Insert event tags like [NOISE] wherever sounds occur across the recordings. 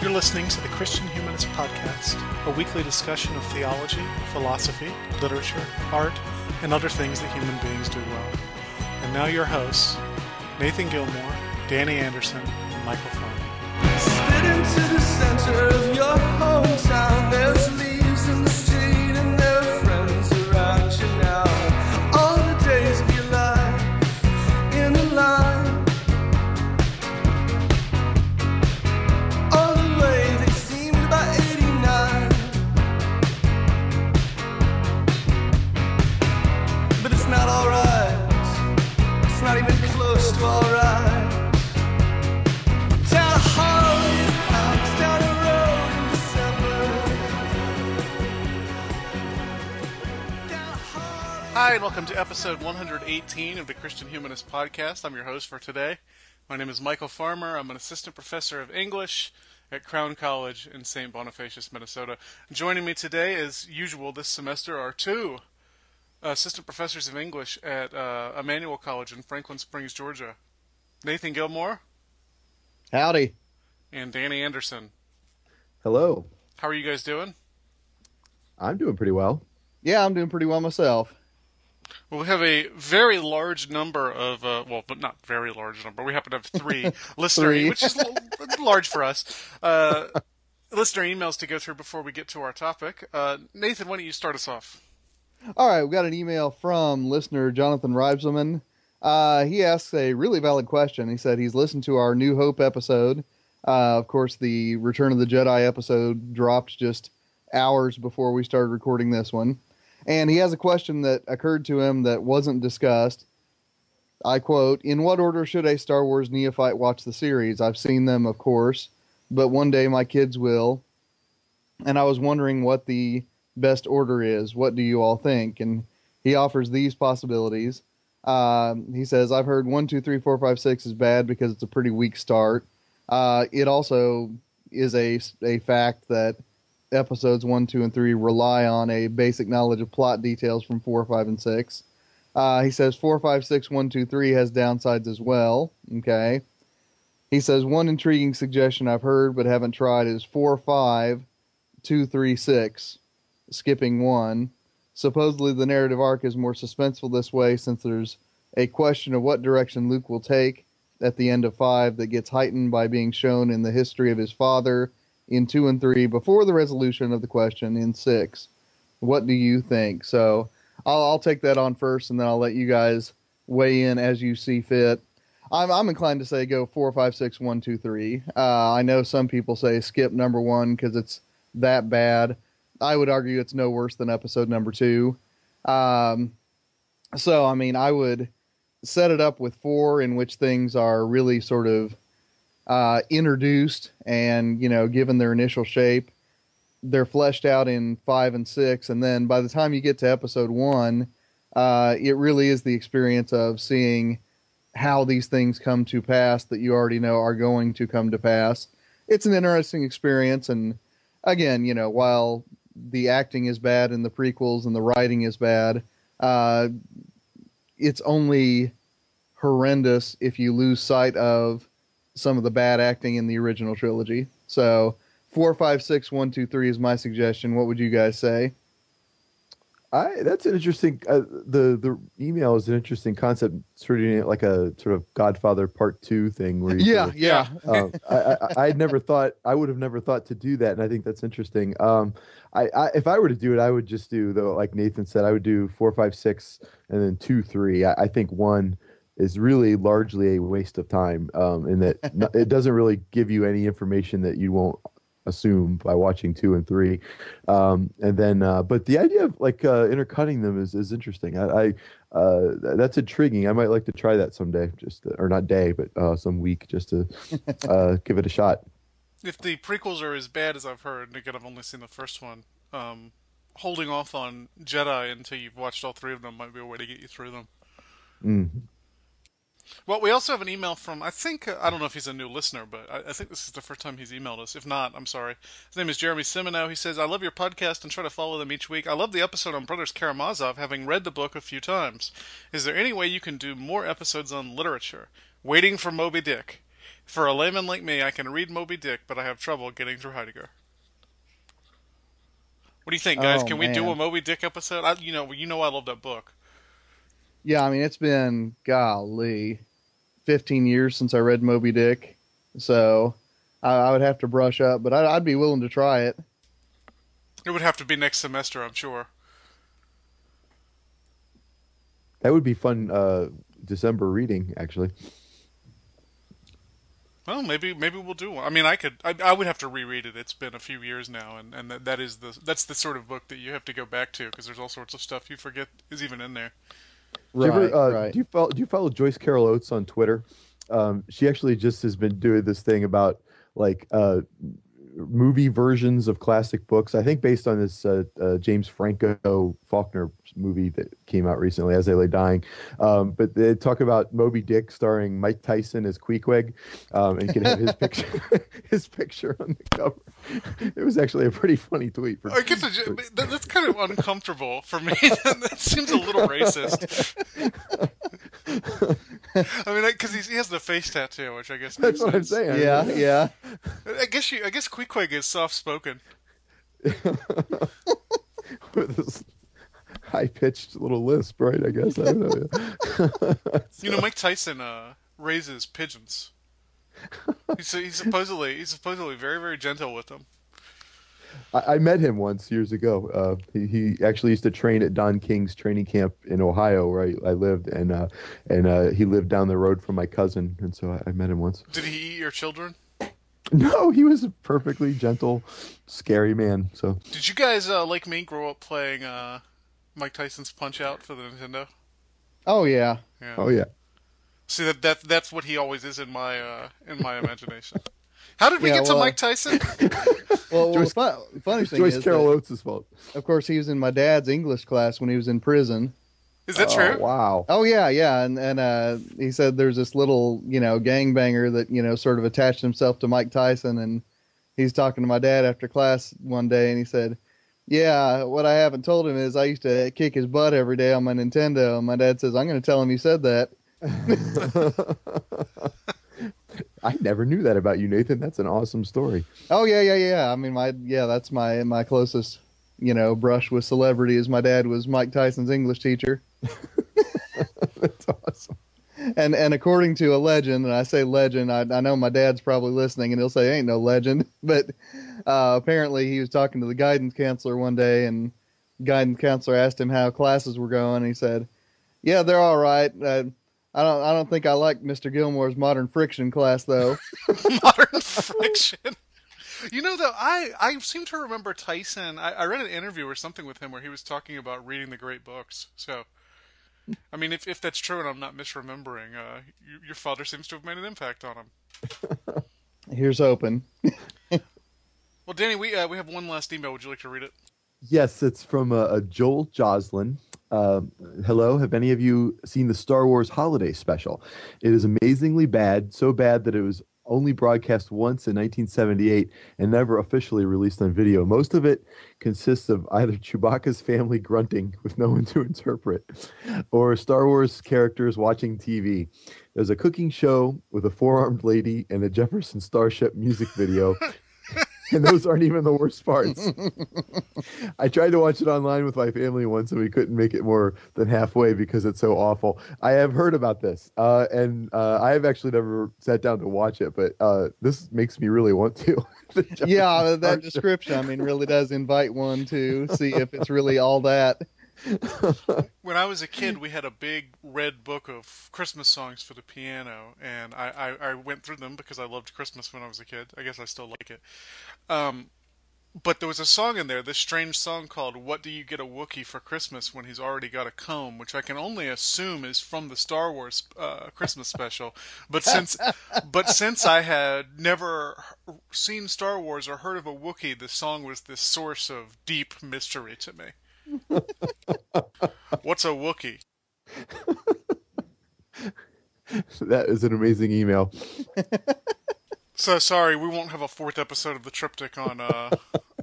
You're listening to the Christian Humanist Podcast, a weekly discussion of theology, philosophy, literature, art, and other things that human beings do well. And now your hosts, Nathan Gilmour, Danny Anderson, and Michial Farmer. Hi, and welcome to episode 118 of the Christian Humanist Podcast. I'm your host for today. My name is Michial Farmer. I'm an assistant professor of English at Crown College in St. Bonifacius, Minnesota. Joining me today, as usual this semester, are two assistant professors of English at uh, Emmanuel College in Franklin Springs, Georgia. Nathan Gilmour Howdy. and Danny Anderson. Hello. How are you guys doing? I'm doing pretty well. Yeah, I'm doing pretty well myself. Well, we have a very large number of, uh, well, but not very large number. We happen to have three [LAUGHS] listener, Three. which is l- [LAUGHS] large for us. Uh, listener emails to go through before we get to our topic. Uh, Nathan, why don't you start us off? All right, we got an email from listener Jonathan Reibselman. Uh, he asks a really valid question. He said he's listened to our New Hope episode. Uh, of course, the Return of the Jedi episode dropped just hours before we started recording this one. And he has a question that occurred to him that wasn't discussed. I quote, In what order should a Star Wars neophyte watch the series? I've seen them, of course, but one day my kids will. And I was wondering what the best order is. What do you all think? And he offers these possibilities. Um, he says, I've heard one, two, three, four, five, six is bad because it's a pretty weak start. Uh, it also is a, a fact that episodes one, two, and three rely on a basic knowledge of plot details from four, five, and six. Uh, he says four, five, six, one, two, three has downsides as well. Okay. He says one intriguing suggestion I've heard but haven't tried is four, five, two, three, six, skipping one. Supposedly the narrative arc is more suspenseful this way since there's a question of what direction Luke will take at the end of five that gets heightened by being shown in the history of his father in two and three before the resolution of the question in six. What do you think? So I'll, I'll take that on first, and then I'll let you guys weigh in as you see fit. I'm, I'm inclined to say go four, five, six, one, two, three. Uh, I know some people say skip number one because it's that bad. I would argue it's no worse than episode number two. Um, so, I mean, I would set it up with four, in which things are really sort of uh, introduced and, you know, given their initial shape. They're fleshed out in five and six. And then by the time you get to episode one, uh, it really is the experience of seeing how these things come to pass that you already know are going to come to pass. It's an interesting experience. And again, you know, while the acting is bad in the prequels and the writing is bad, uh, it's only horrendous if you lose sight of some of the bad acting in the original trilogy. So four, five, six, one, two, three is my suggestion. What would you guys say? I that's an interesting. Uh, the the email is an interesting concept, treating it like a sort of Godfather Part Two thing. Where you Yeah, sort of- yeah. um, I, I, I never thought I would have never thought to do that, and I think that's interesting. Um, I, I if I were to do it, I would just do though, like Nathan said, I would do four, five, six, and then two, three. I, I think one is really largely a waste of time, um, in that [LAUGHS] it doesn't really give you any information that you won't assume by watching two and three. Um, and then, uh, but the idea of like uh, intercutting them is is interesting. I, I uh, that's intriguing. I might like to try that someday, just to, or not day, but uh, some week, just to [LAUGHS] uh, give it a shot. If the prequels are as bad as I've heard, and again, I've only seen the first one, um, holding off on Jedi until you've watched all three of them might be a way to get you through them. Mm. Well, we also have an email from, I think, uh, I don't know if he's a new listener, but I, I think this is the first time he's emailed us. If not, I'm sorry. His name is Jeremy Simino. He says, I love your podcast and try to follow them each week. I love the episode on Brothers Karamazov, having read the book a few times. Is there any way you can do more episodes on literature? Waiting for Moby Dick. For a layman like me, I can read Moby Dick, but I have trouble getting through Heidegger. What do you think, guys? Oh, can we do a Moby Dick episode? I, you know, you know, I love that book. Yeah, I mean it's been golly, fifteen years since I read Moby Dick, so I, I would have to brush up, but I, I'd be willing to try it. It would have to be next semester, I'm sure. That would be fun. Uh, December reading actually. Well, maybe maybe we'll do one. I mean, I could. I, I would have to reread it. It's been a few years now, and and that, that is the that's the sort of book that you have to go back to because there's all sorts of stuff you forget is even in there. Do you, Right, ever, uh, right. do you follow Do you follow Joyce Carol Oates on Twitter? Um, she actually just has been doing this thing about like uh, movie versions of classic books. I think based on this uh, uh, James Franco Faulkner movie that came out recently, As They Lay Dying. Um, but they talk about Moby Dick starring Mike Tyson as Queequeg, um, and you can have his [LAUGHS] picture [LAUGHS] his picture on the cover. [LAUGHS] It was actually a pretty funny tweet. For, I guess it's, that's kind of uncomfortable for me. [LAUGHS] that seems a little racist. [LAUGHS] I mean, because he has the face tattoo, which I guess That's makes what I'm saying. Yeah, yeah. I guess you. I guess Queequeg is soft spoken. with this high pitched little lisp, right? I guess. I don't know. You know, Mike Tyson uh, raises pigeons. He's, he's supposedly he's supposedly very very gentle with them. I, I met him once years ago. Uh, he, he actually used to train at Don King's training camp in Ohio, where I, I lived, and uh, and uh, he lived down the road from my cousin, and so I, I met him once. Did he eat your children? [LAUGHS] No, he was a perfectly gentle, scary man. So Did you guys uh, like me grow up playing uh, Mike Tyson's Punch Out for the Nintendo? Oh yeah. Yeah. oh yeah. See that that that's what he always is in my uh, in my imagination. How did we Yeah, get to Mike Tyson? [LAUGHS] Well, Joyce- well fun, funny thing Joyce is, Carol that, Oates' fault. of course, he was in my dad's English class when he was in prison. Is that Oh, true? wow. Oh yeah, yeah, and and uh, he said there's this little you know gangbanger that you know sort of attached himself to Mike Tyson, and he's talking to my dad after class one day, and he said, "Yeah, what I haven't told him is I used to kick his butt every day on my Nintendo." And my dad says, "I'm going to tell him you said that." [LAUGHS] I never knew that about you, Nathan. That's an awesome story. Oh yeah, yeah, yeah. I mean, my yeah, that's my my closest you know brush with celebrity is my dad was Mike Tyson's English teacher. [LAUGHS] That's awesome. And and according to a legend, and I say legend, I, I know my dad's probably listening, and he'll say ain't no legend, [LAUGHS] but uh, apparently he was talking to the guidance counselor one day, and guidance counselor asked him how classes were going, and he said, "Yeah, they're all right. Uh, I don't I don't think I like Mr. Gilmour's modern friction class though." [LAUGHS] [LAUGHS] Modern friction. You know, though, I, I seem to remember Tyson. I, I read an interview or something with him where he was talking about reading the great books. So, I mean, if, if that's true and I'm not misremembering, uh, you, your father seems to have made an impact on him. Here's open. [LAUGHS] Well, Danny, we uh, we have one last email. Would you like to read it? Yes, it's from uh, uh, Joel Joslin. Um, hello, have any of you seen the Star Wars Holiday Special? It is amazingly bad, so bad that it was only broadcast once in 1978 and never officially released on video. Most of it consists of either [LAUGHS] Chewbacca's family grunting with no one to interpret, or Star Wars characters watching TV. There's a cooking show with a four-armed lady and a Jefferson Starship music video. [LAUGHS] [LAUGHS] And those aren't even the worst parts. [LAUGHS] I tried to watch it online with my family once, and we couldn't make it more than halfway because it's so awful. I have heard about this, uh, and uh, I have actually never sat down to watch it, but uh, this makes me really want to. [LAUGHS] Yeah, that description, I mean, really does invite one to see if it's really all that. When I was a kid, we had a big red book of Christmas songs for the piano, and I, I, I went through them because I loved Christmas when I was a kid. I guess I still like it. Um, but there was a song in there, this strange song called "What Do You Get a Wookiee for Christmas When He's Already Got a Comb," which I can only assume is from the Star Wars uh, Christmas special. But since [LAUGHS] but since I had never seen Star Wars or heard of a Wookiee, the song was this source of deep mystery to me. What's a Wookiee? that is an amazing email. So sorry, we won't have a fourth episode of the triptych on uh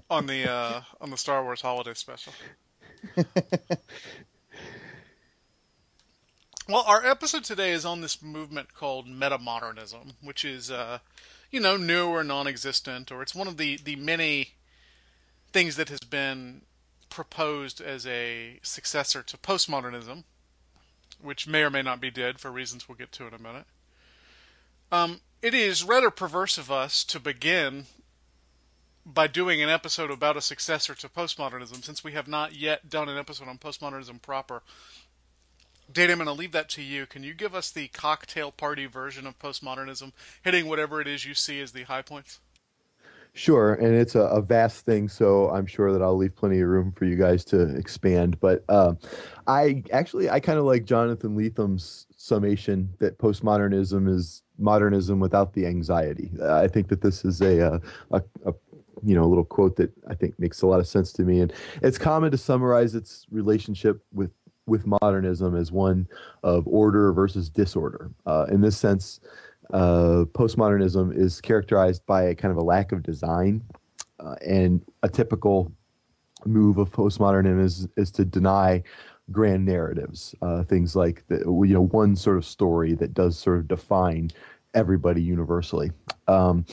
on the uh on the Star Wars holiday special. Well, our episode today is on this movement called metamodernism, which is, uh, you know, new or non-existent, or it's one of the the many things that has been proposed as a successor to postmodernism, which may or may not be dead for reasons we'll get to in a minute. Um, it is rather perverse of us to begin by doing an episode about a successor to postmodernism, since we have not yet done an episode on postmodernism proper. Dana, I'm going to leave that to you. Can you give us the cocktail party version of postmodernism, hitting whatever it is you see as the high points? Sure, and it's a, a, vast thing, so I'm sure that I'll leave plenty of room for you guys to expand. But uh, I actually I kind of like Jonathan Lethem's summation that postmodernism is modernism without the anxiety. I think that this is a, a, a, a you know a little quote that I think makes a lot of sense to me, and it's common to summarize its relationship with with modernism as one of order versus disorder. Uh, in this sense, uh, postmodernism is characterized by a kind of a lack of design, uh, and a typical move of postmodernism is is to deny grand narratives, uh, things like the, you know one sort of story that does sort of define everybody universally. Um,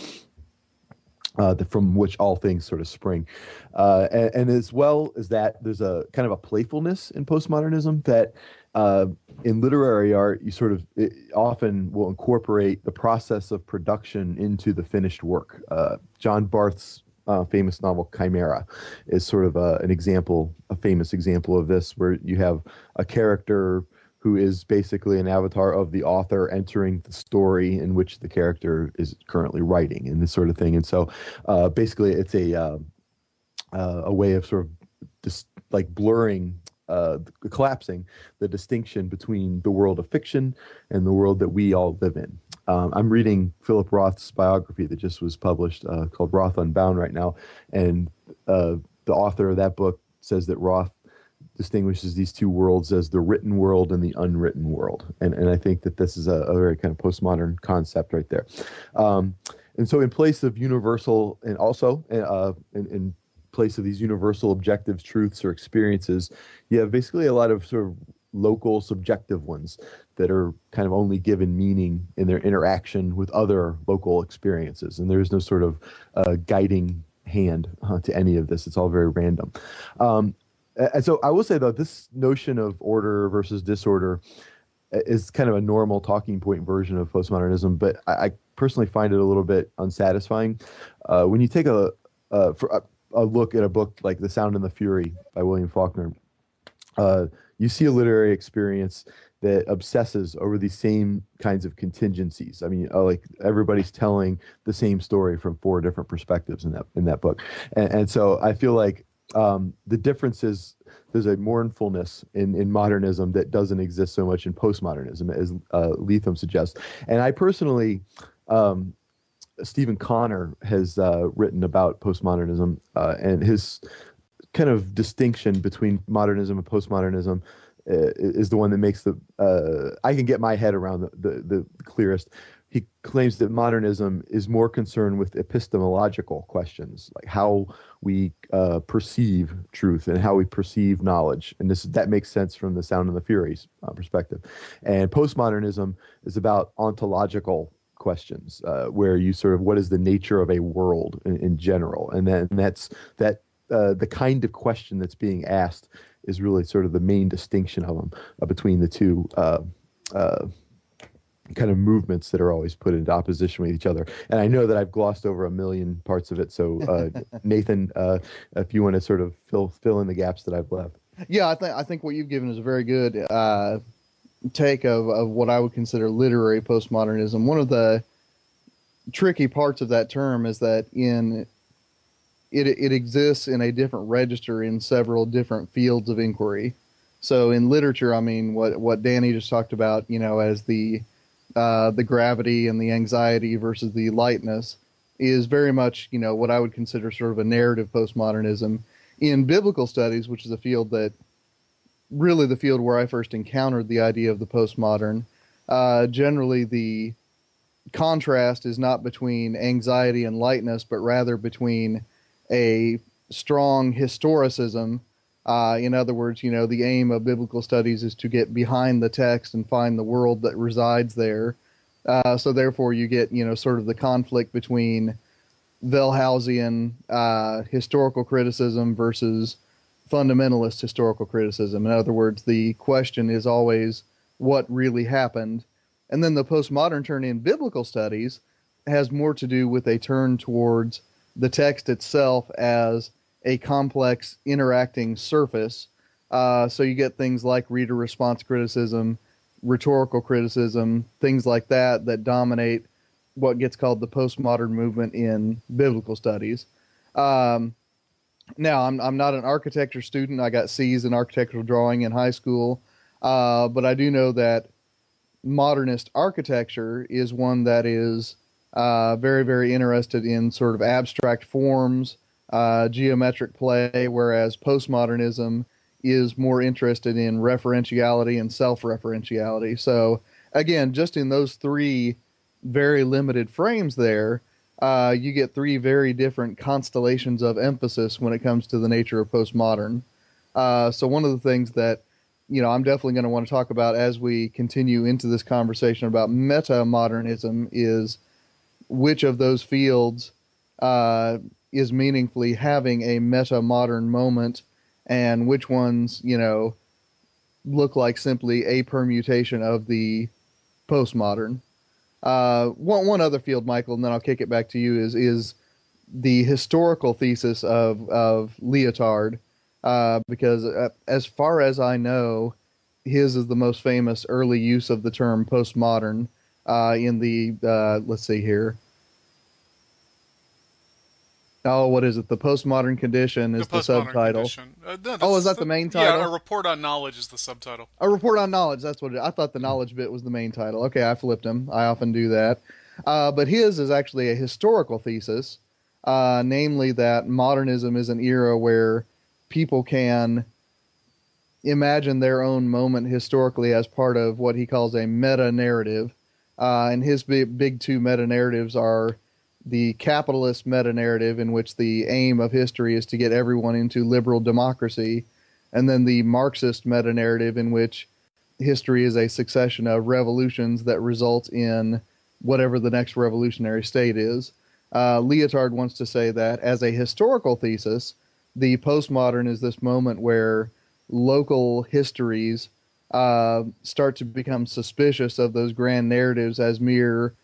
uh, the, from which all things sort of spring. Uh, and, and, as well as that, there's a kind of a playfulness in postmodernism that uh, in literary art, you sort of often will incorporate the process of production into the finished work. Uh, John Barth's uh, famous novel Chimera is sort of a, an example, a famous example of this, where you have a character who is basically an avatar of the author entering the story in which the character is currently writing and this sort of thing. And so uh, basically, it's a uh, uh, a way of sort of just like blurring. Uh, collapsing the distinction between the world of fiction and the world that we all live in. Um, I'm reading Philip Roth's biography that just was published uh, called Roth Unbound right now, and uh, the author of that book says that Roth distinguishes these two worlds as the written world and the unwritten world. And, and I think that this is a, a very kind of postmodern concept right there. Um, and so, in place of universal, and also uh, in, in place of these universal objectives, truths, or experiences, you have basically a lot of sort of local subjective ones that are kind of only given meaning in their interaction with other local experiences. And there's no sort of uh, guiding hand uh, to any of this. It's all very random. Um, and so I will say though, this notion of order versus disorder is kind of a normal talking point version of postmodernism, but I, I personally find it a little bit unsatisfying. Uh, when you take a, uh, a, look at a book like The Sound and the Fury by William Faulkner, uh, you see a literary experience that obsesses over these same kinds of contingencies. I mean, uh, like everybody's telling the same story from four different perspectives in that in that book, and, and so I feel like um, the difference is there's a mournfulness in, in modernism that doesn't exist so much in postmodernism, as uh, suggests. And I personally, um, Steven Connor has uh, written about postmodernism uh, and his kind of distinction between modernism and postmodernism uh, is the one that makes the uh, I can get my head around the, the, the clearest he claims that modernism is more concerned with epistemological questions, like how we uh, perceive truth and how we perceive knowledge, and this that makes sense from the Sound and the Furies uh, perspective. And postmodernism is about ontological questions, uh, where you sort of what is the nature of a world in, in general, and then that's that uh, the kind of question that's being asked is really sort of the main distinction of them uh, between the two uh, kind of movements that are always put into opposition with each other. And I know that I've glossed over a million parts of it. So, uh, [LAUGHS] Nathan, uh, if you want to sort of fill fill in the gaps that I've left. Yeah, I think I think what you've given is a very good uh, take of, of what I would consider literary postmodernism. One of the tricky parts of that term is that in it it exists in a different register in several different fields of inquiry. So in literature, I mean, what what Danny just talked about, you know, as the uh, the gravity and the anxiety versus the lightness is very much, you know, what I would consider sort of a narrative postmodernism. In biblical studies, which is a field that really the field where I first encountered the idea of the postmodern, uh, generally the contrast is not between anxiety and lightness, but rather between a strong historicism Uh, in other words, you know, the aim of biblical studies is to get behind the text and find the world that resides there. Uh, so therefore, you get you know sort of the conflict between Wellhausian uh, historical criticism versus fundamentalist historical criticism. In other words, the question is always what really happened, and then the postmodern turn in biblical studies has more to do with a turn towards the text itself as a complex interacting surface. Uh, so you get things like reader response criticism, rhetorical criticism, things like that that dominate what gets called the postmodern movement in biblical studies. Um, now, I'm I'm not an architecture student. I got C's in architectural drawing in high school, uh, but I do know that modernist architecture is one that is uh, very very interested in sort of abstract forms, uh, geometric play, whereas postmodernism is more interested in referentiality and self-referentiality. So again, just in those three very limited frames there, uh, you get three very different constellations of emphasis when it comes to the nature of postmodern. Uh, so one of the things that you know I'm definitely going to want to talk about as we continue into this conversation about meta modernism is which of those fields uh, is meaningfully having a meta modern moment, and which ones you know look like simply a permutation of the postmodern. Uh, one one other field, Michial, and then I'll kick it back to you. Is is the historical thesis of of Lyotard, uh, because uh, as far as I know, his is the most famous early use of the term postmodern uh, in the uh, let's see here. Oh, what is it? The postmodern condition is the, postmodern subtitle. Uh, no, Oh, is that the main title? Yeah, a report on knowledge is the subtitle. A report on knowledge. That's what it, I thought. The knowledge bit was the main title. Okay, I flipped him. I often do that. Uh, but his is actually a historical thesis, uh, namely that modernism is an era where people can imagine their own moment historically as part of what he calls a meta narrative. Uh, and his big, big two meta narratives are the capitalist meta narrative, in which the aim of history is to get everyone into liberal democracy, and then the Marxist meta narrative, in which history is a succession of revolutions that result in whatever the next revolutionary state is. Uh, Lyotard wants to say that as a historical thesis, the postmodern is this moment where local histories uh, start to become suspicious of those grand narratives as mere,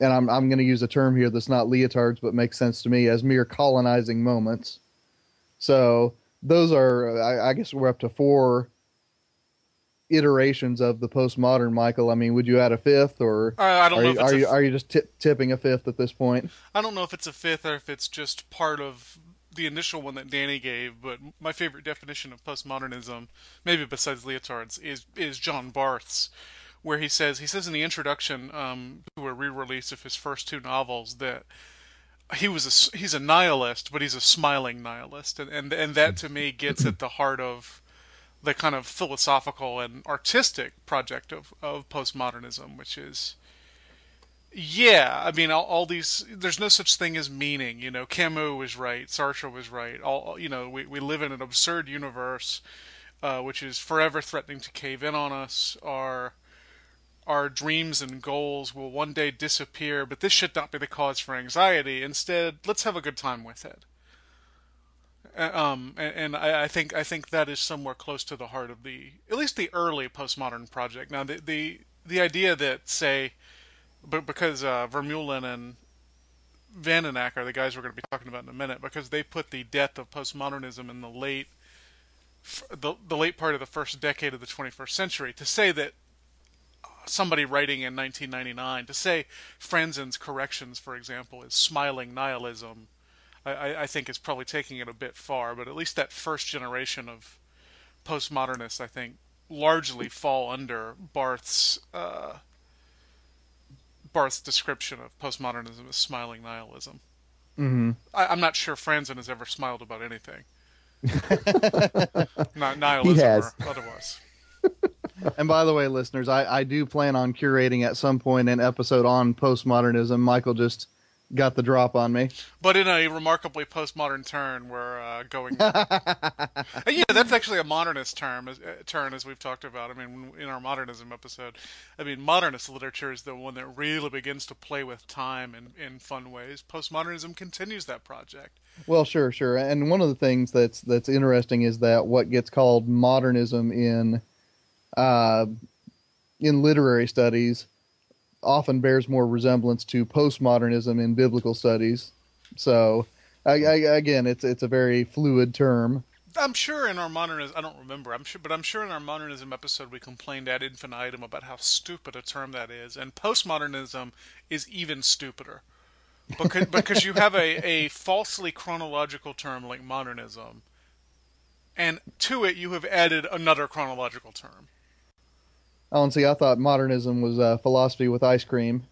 and I'm, I'm going to use a term here that's not Lyotard's but makes sense to me, as mere colonizing moments. So those are, I, I guess we're up to four iterations of the postmodern, Michial. I mean, would you add a fifth, or I, I don't are know you, are you are you just tip, tipping a fifth at this point? I don't know if it's a fifth or if it's just part of the initial one that Danny gave, but my favorite definition of postmodernism, maybe besides Lyotard's, is is John Barth's, where he says he says in the introduction um, to a re-release of his first two novels that he was a he's a nihilist, but he's a smiling nihilist, and and and that to me gets at the heart of the kind of philosophical and artistic project of of postmodernism, which is yeah, I mean, all, all these. There's no such thing as meaning. You know, Camus was right. Sartre was right. All you know, we we live in an absurd universe, uh, which is forever threatening to cave in on us. Our our dreams and goals will one day disappear, but this should not be the cause for anxiety. Instead, let's have a good time with it. Uh, Um, and, and I, I think I think that is somewhere close to the heart of the at least the early postmodern project. Now, the the the idea that say but because uh, Vermeulen and van den Akker are the guys we're going to be talking about in a minute, because they put the death of postmodernism in the late, the, the late part of the first decade of the 21st century. To say that somebody writing in 1999, to say Franzen's corrections, for example, is smiling nihilism, I, I, think is probably taking it a bit far. But at least that first generation of postmodernists, I think, largely fall under Barth's. Uh, Barth's description of postmodernism as smiling nihilism. Mm-hmm. I, I'm not sure Franzen has ever smiled about anything. [LAUGHS] not nihilism has. or otherwise. [LAUGHS] And by the way, listeners, I, I do plan on curating at some point an episode on postmodernism. Michial just got the drop on me. but in a remarkably postmodern turn, we're uh, going. And [LAUGHS] yeah, that's actually a modernist term, as, uh, turn as we've talked about. I mean, in our modernism episode, I mean, modernist literature is the one that really begins to play with time in, in fun ways. Postmodernism continues that project. Well, sure, sure. And one of the things that's that's interesting is that what gets called modernism in uh, in literary studies often bears more resemblance to postmodernism in biblical studies. So, I, I, again, it's it's a very fluid term. I'm sure in our modernism, I don't remember. I'm sure, but I'm sure in our modernism episode we complained ad infinitum about how stupid a term that is, and postmodernism is even stupider, because [LAUGHS] because you have a, a falsely chronological term like modernism, and to it you have added another chronological term. Oh, see, I thought modernism was uh, philosophy with ice cream.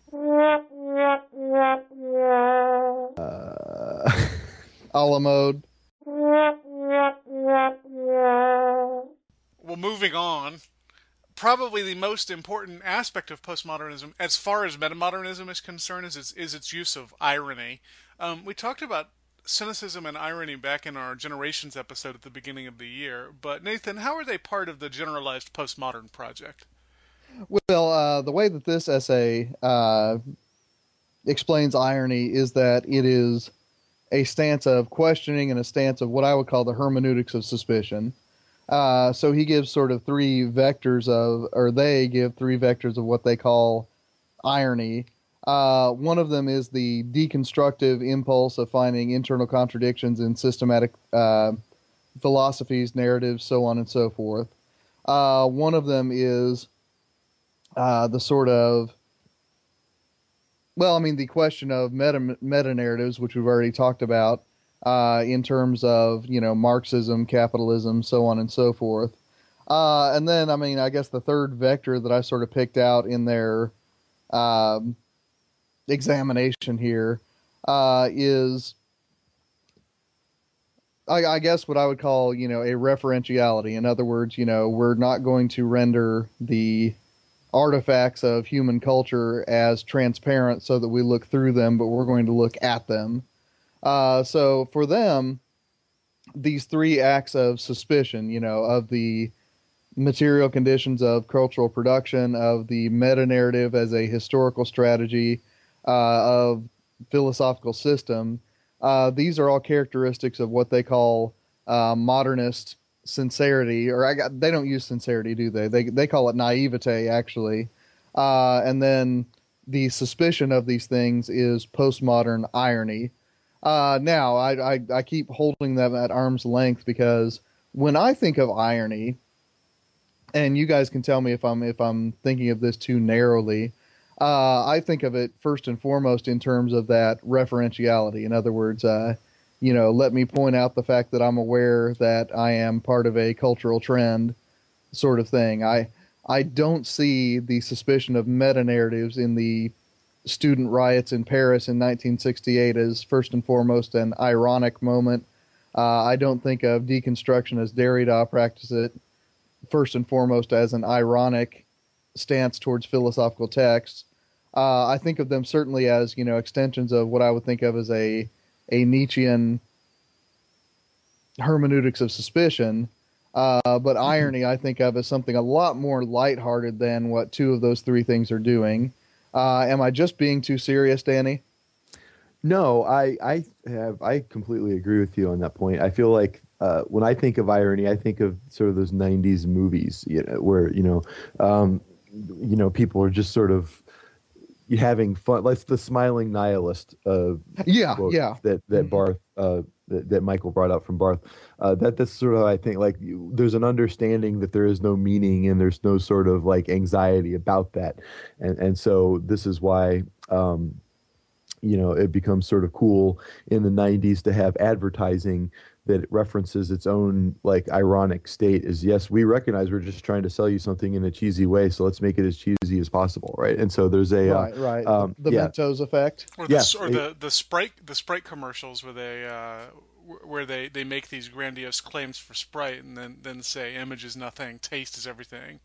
Uh, [LAUGHS] A la mode. Well, moving on, probably the most important aspect of postmodernism, as far as metamodernism is concerned, is its, is its use of irony. Um, we talked about cynicism and irony back in our generations episode at the beginning of the year, but Nathan, how are they part of the generalized postmodern project? Well, uh, the way that this essay uh, explains irony is that it is a stance of questioning and a stance of what I would call the hermeneutics of suspicion. Uh, so he gives sort of three vectors of, or they give three vectors of what they call irony. Uh, one of them is the deconstructive impulse of finding internal contradictions in systematic uh, philosophies, narratives, so on and so forth. Uh, one of them is uh, the sort of well, I mean, the question of meta meta narratives, which we've already talked about, uh, in terms of you know Marxism, capitalism, so on and so forth. Uh, and then, I mean, I guess the third vector that I sort of picked out in their um, examination here uh, is, I, I guess, what I would call you know a referentiality. In other words, you know, we're not going to render the artifacts of human culture as transparent so that we look through them, but we're going to look at them. Uh, so for them, these three acts of suspicion, you know, of the material conditions of cultural production, of the meta narrative as a historical strategy, uh, of philosophical system, uh, these are all characteristics of what they call uh, modernist sincerity, or I got, they don't use sincerity, do they? They they call it naivete actually, uh, and then the suspicion of these things is postmodern irony. Uh, now I, I I keep holding them at arm's length because when I think of irony, and you guys can tell me if I'm if I'm thinking of this too narrowly. Uh, I think of it first and foremost in terms of that referentiality. In other words, uh, you know, let me point out the fact that I'm aware that I am part of a cultural trend, sort of thing. I I don't see the suspicion of meta narratives in the student riots in Paris in 1968 as first and foremost an ironic moment. Uh, I don't think of deconstruction as Derrida practice it first and foremost as an ironic stance towards philosophical texts. Uh, I think of them certainly as you know extensions of what I would think of as a a Nietzschean hermeneutics of suspicion. Uh, but irony, I think of as something a lot more lighthearted than what two of those three things are doing. Uh, am I just being too serious, Danny? No, I I have I completely agree with you on that point. I feel like uh, when I think of irony, I think of sort of those '90s movies, you know, where you know, um, you know, people are just sort of having fun. Like the smiling nihilist. Uh, Yeah, quote yeah. That that Mhm. Barth uh, that, that Michial brought up from Barth. Uh, that that's sort of I think like you, there's an understanding that there is no meaning and there's no sort of like anxiety about that, and and so this is why. Um, you know, it becomes sort of cool in the 90s to have advertising that it references its own like ironic state is yes we recognize we're just trying to sell you something in a cheesy way so let's make it as cheesy as possible right and so there's a uh, right, right. um, the yeah. Mentos effect. Or the Yes, or it- the the Sprite the Sprite commercials where they uh, where they, they make these grandiose claims for Sprite and then then say image is nothing, taste is everything.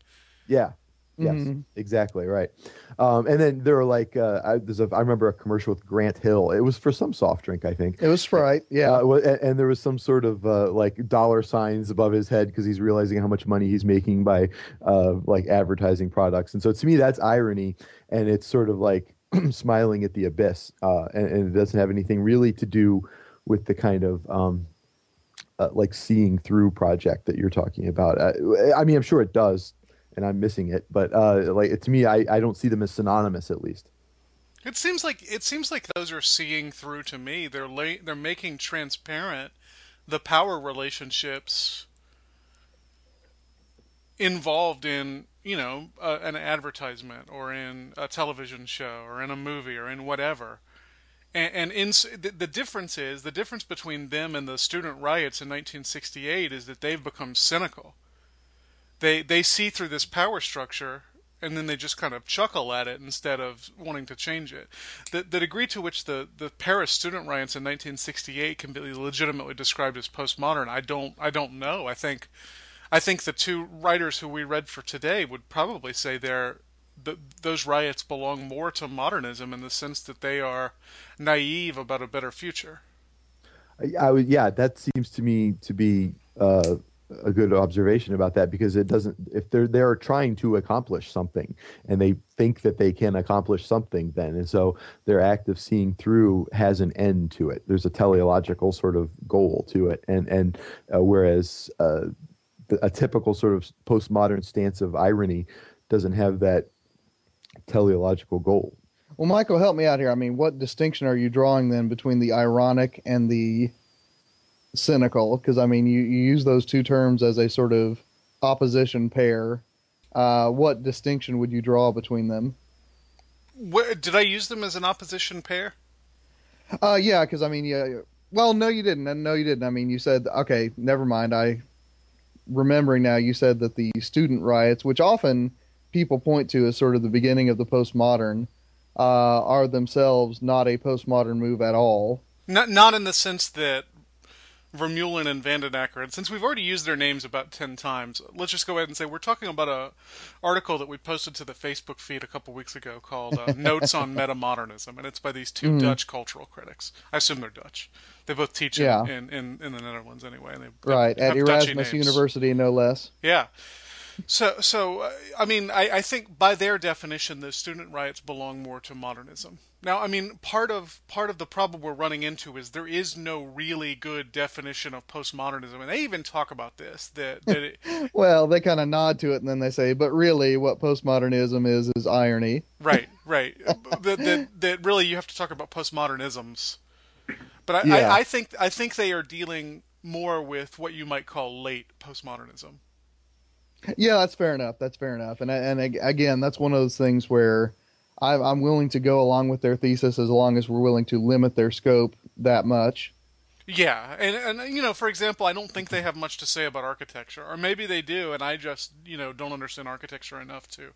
yeah Yes, Mhm. exactly right. Um, and then there were like uh, I, there's a, I remember a commercial with Grant Hill. It was for some soft drink, I think. It was Sprite. Yeah. Uh, and, and there was some sort of uh, like dollar signs above his head because he's realizing how much money he's making by uh, like advertising products. And so to me, that's irony, and it's sort of like [CLEARS THROAT] smiling at the abyss, uh, and, and it doesn't have anything really to do with the kind of um, uh, like seeing through project that you're talking about. Uh, I mean, I'm sure it does, and I'm missing it, but uh, like to me, I, I don't see them as synonymous at least. It seems like it seems like those are seeing through to me. They're la- they're making transparent the power relationships involved in you know uh, an advertisement or in a television show or in a movie or in whatever. And, and in the, the difference is the difference between them and the student riots in 1968 is that they've become cynical. They they see through this power structure and then they just kind of chuckle at it instead of wanting to change it. The, the degree to which the, the Paris student riots in 1968 can be legitimately described as postmodern, I don't I don't know. I think I think the two writers who we read for today would probably say they're the, those riots belong more to modernism in the sense that they are naive about a better future. I, I would, yeah, that seems to me to be uh, a good observation about that because it doesn't. If they're they're trying to accomplish something and they think that they can accomplish something, then and so their act of seeing through has an end to it. There's a teleological sort of goal to it, and and uh, whereas uh, a typical sort of postmodern stance of irony doesn't have that teleological goal. Well, Michial, help me out here. I mean, what distinction are you drawing then between the ironic and the cynical? Because I mean, you, you use those two terms as a sort of opposition pair. Uh, what distinction would you draw between them? Where, did I use them as an opposition pair? Uh, yeah, because I mean, yeah. Well, no, you didn't. and No, you didn't. I mean, you said okay. Never mind. I remembering now. You said that the student riots, which often people point to as sort of the beginning of the postmodern, uh, are themselves not a postmodern move at all. Not not in the sense that Vermeulen and van den Akker, and since we've already used their names about ten times, let's just go ahead and say we're talking about a article that we posted to the Facebook feed a couple weeks ago called uh, [LAUGHS] "Notes on Metamodernism," and it's by these 2 Mhm. Dutch cultural critics. I assume they're Dutch. They both teach in, Yeah. in, in, in the Netherlands anyway. And they Right have, at Erasmus. University, no less. Yeah. So, so uh, I mean, I, I think by their definition, the student riots belong more to modernism. Now, I mean, part of part of the problem we're running into is there is no really good definition of postmodernism, and they even talk about this that that it, [LAUGHS] Well, they kind of nod to it and then they say, but really, what postmodernism is is irony. right, right, [LAUGHS] that, that that really you have to talk about postmodernisms. But I, Yeah. I, I think I think they are dealing more with what you might call late postmodernism. Yeah, that's fair enough. That's fair enough. And and again, that's one of those things where I'm I'm willing to go along with their thesis as long as we're willing to limit their scope that much. Yeah, and and you know, for example, I don't think they have much to say about architecture, or maybe they do, and I just you know don't understand architecture enough to.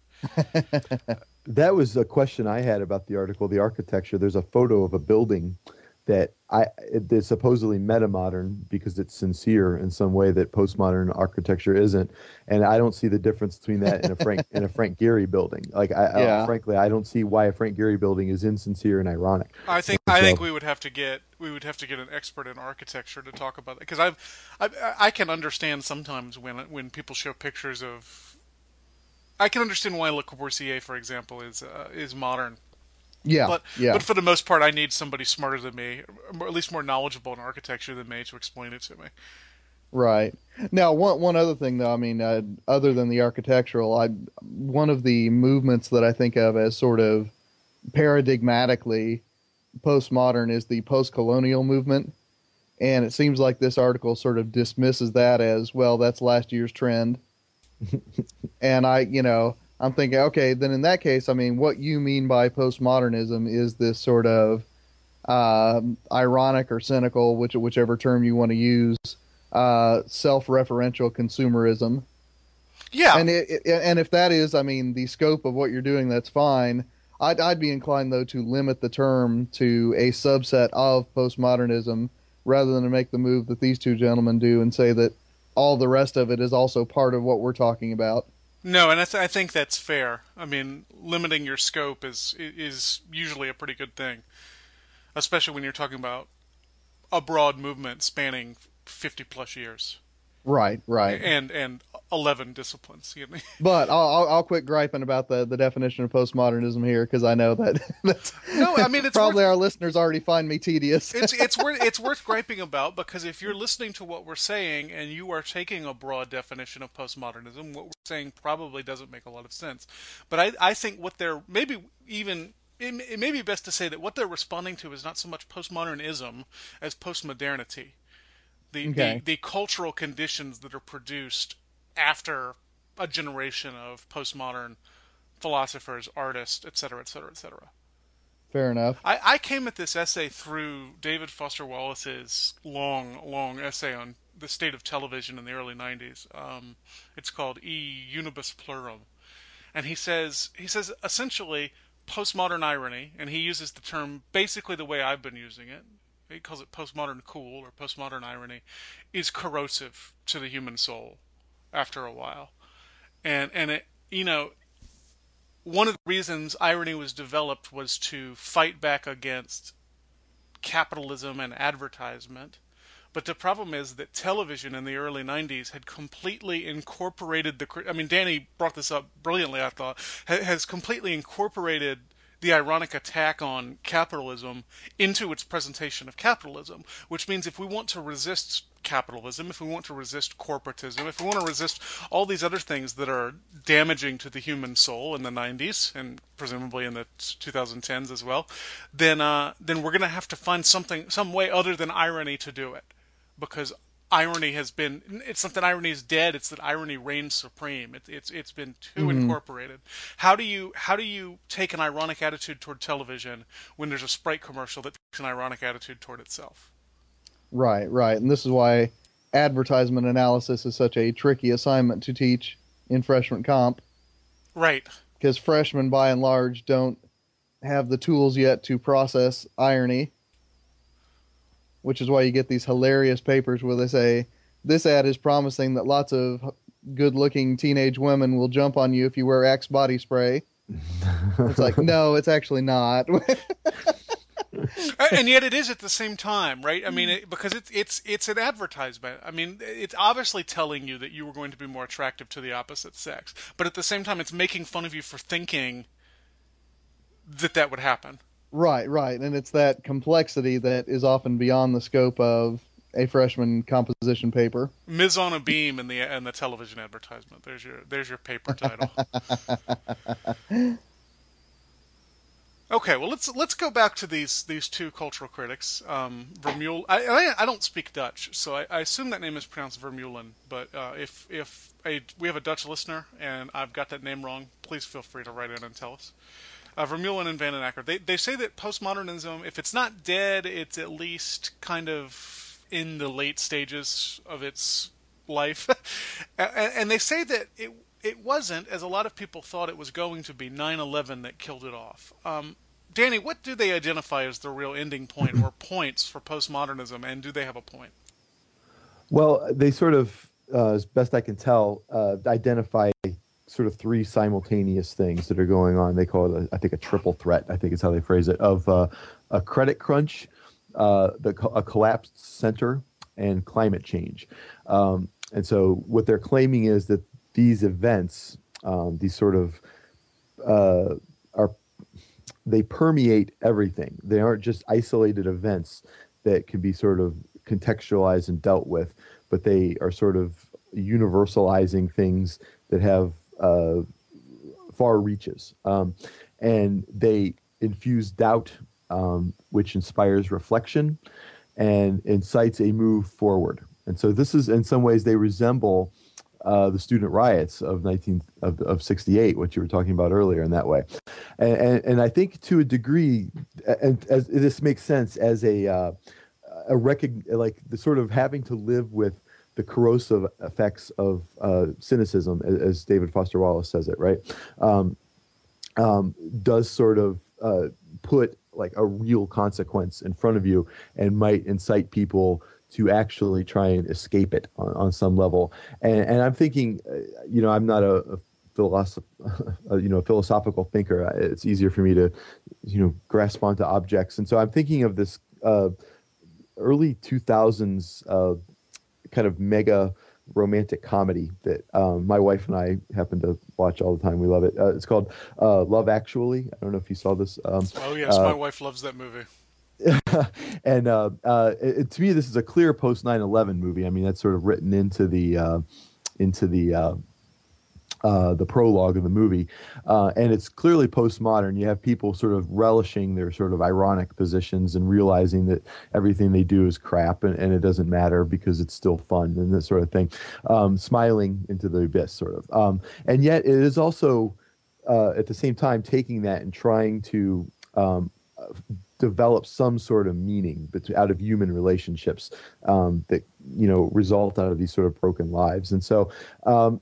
[LAUGHS] That was a question I had about the article, the architecture. There's a photo of a building that I it, it's supposedly metamodern because it's sincere in some way that postmodern architecture isn't, and I don't see the difference between that and a Frank [LAUGHS] in a Frank Gehry building. Like, I, I- frankly, I don't see why a Frank Gehry building is insincere and ironic. I think I think we would have to get we would have to get an expert in architecture to talk about it because I've I, I can understand sometimes when when people show pictures of. I can understand why Le Corbusier, for example, is uh, is modern, Yeah, but yeah, but for the most part, I need somebody smarter than me, or at least more knowledgeable in architecture than me, to explain it to me. right. Now, one one other thing though, I mean, uh, other than the architectural, I one of the movements that I think of as sort of paradigmatically postmodern is the post-colonial movement, and it seems like this article sort of dismisses that as well. That's last year's trend. [LAUGHS] and I, you know, I'm thinking, okay, then in that case, I mean, what you mean by postmodernism is this sort of um ironic or cynical, which whichever term you want to use, uh, self-referential consumerism. Yeah, And it, it, and if that is, I mean, the scope of what you're doing, that's fine. I'd, I'd be inclined though to limit the term to a subset of postmodernism rather than to make the move that these two gentlemen do and say that all the rest of it is also part of what we're talking about. No, and I, th- I think that's fair. I mean, limiting your scope is is usually a pretty good thing, especially when you're talking about a broad movement spanning 50 plus years Right, right. and and 11 disciplines. You know? [LAUGHS] But I'll, I'll, I'll quit griping about the, the definition of postmodernism here because I know that [LAUGHS] that's No, I mean it's probably worth, our listeners already find me tedious. it's [LAUGHS] it's worth it's worth griping about because if you're listening to what we're saying and you are taking a broad definition of postmodernism, what we're saying probably doesn't make a lot of sense. But I I think what they're maybe even it, it may be best to say that what they're responding to is not so much postmodernism as postmodernity. The, Okay. the the cultural conditions that are produced after a generation of postmodern philosophers, artists, et cetera, et cetera, et cetera. Fair enough. I, I came at this essay through David Foster Wallace's long, long essay on the state of television in the early '90s. Um, it's called E Unibus Pluram, and he says he says essentially postmodern irony, and he uses the term basically the way I've been using it. He calls it postmodern cool or postmodern irony, is corrosive to the human soul after a while, and and it you know one of the reasons irony was developed was to fight back against capitalism and advertisement. But the problem is that television in the early 90s had completely incorporated the. I mean, Danny brought this up brilliantly, I thought, has completely incorporated the ironic attack on capitalism into its presentation of capitalism, which means if we want to resist capitalism, if we want to resist corporatism, if we want to resist all these other things that are damaging to the human soul in the 90s and presumably in the 2010s as well, then uh, then we're going to have to find something, some way other than irony to do it, because irony has been it's not that irony is dead it's that irony reigns supreme. It, it's it's been too mm-hmm. incorporated. How do you how do you take an ironic attitude toward television when there's a sprite commercial that takes an ironic attitude toward itself? Right, right. And this is why advertisement analysis is such a tricky assignment to teach in freshman comp. Right. Because freshmen, by and large, don't have the tools yet to process irony, which is why you get these hilarious papers where they say, This ad is promising that lots of good looking teenage women will jump on you if you wear Axe body spray. [LAUGHS] it's like, no, it's actually not. And yet it is at the same time, right? I mean, it, because it's it's it's an advertisement. I mean, it's obviously telling you that you were going to be more attractive to the opposite sex, but at the same time, it's making fun of you for thinking that that would happen. Right, right. And it's that complexity that is often beyond the scope of a freshman composition paper. Mise en abyme in the in the television advertisement. There's your there's your paper title. [LAUGHS] okay, well let's let's go back to these these two cultural critics. Um, Vermeulen. I, I I don't speak Dutch, so I, I assume that name is pronounced Vermeulen. But uh, if if a, we have a Dutch listener and I've got that name wrong, please feel free to write in and tell us. Uh, Vermeulen and Van Akker. They they say that postmodernism, if it's not dead, it's at least kind of in the late stages of its life, [LAUGHS] and, and they say that it it wasn't as a lot of people thought it was going to be 9/11 that killed it off. Um, Danny, what do they identify as the real ending point or points for postmodernism, and do they have a point? Well, they sort of, uh, as best I can tell, uh, identify sort of three simultaneous things that are going on. They call it, a, I think, a triple threat. I think is how they phrase it of uh, a credit crunch, uh, the a collapsed center, and climate change. Um, and so, what they're claiming is that these events, um, these sort of, uh, are they permeate everything. They aren't just isolated events that can be sort of contextualized and dealt with, but they are sort of universalizing things that have uh, far reaches. Um, and they infuse doubt, um, which inspires reflection and incites a move forward. And so this is, in some ways, they resemble uh, the student riots of 19 of, of 68, what you were talking about earlier in that way. And, and, and I think to a degree, and as this makes sense as a, uh, a recog- like the sort of having to live with the corrosive effects of uh, cynicism, as David Foster Wallace says it, right? Um, um, does sort of uh, put like a real consequence in front of you and might incite people to actually try and escape it on, on some level. And, and I'm thinking, uh, you know, I'm not a, a philosoph- [LAUGHS] you know, philosophical thinker. It's easier for me to, you know, grasp onto objects. And so I'm thinking of this uh, early 2000s uh, kind of mega romantic comedy that um, my wife and I happen to watch all the time. We love it. Uh, it's called uh, Love Actually. I don't know if you saw this. Um, Oh yes, uh, my wife loves that movie. [LAUGHS] and uh, uh, it, to me, this is a clear post 9/11 movie. I mean, that's sort of written into the uh, into the uh, the prologue of the movie, uh, and it's clearly postmodern. You have people sort of relishing their sort of ironic positions and realizing that everything they do is crap and, and it doesn't matter because it's still fun and this sort of thing, um, smiling into the abyss, sort of. Um, and yet, it is also uh, at the same time taking that and trying to um, develop some sort of meaning out of human relationships um, that you know result out of these sort of broken lives. And so um,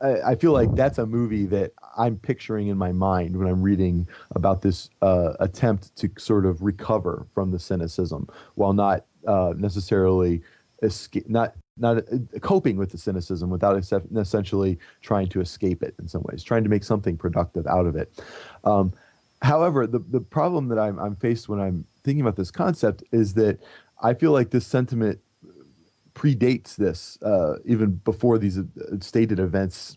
I, feel like that's a movie that I'm picturing in my mind when I'm reading about this uh, attempt to sort of recover from the cynicism while not uh, necessarily escape, not not uh, coping with the cynicism without essentially trying to escape it in some ways, trying to make something productive out of it. Um, however, the the problem that I'm I'm faced when I'm thinking about this concept is that I feel like this sentiment predates this uh, even before these uh, stated events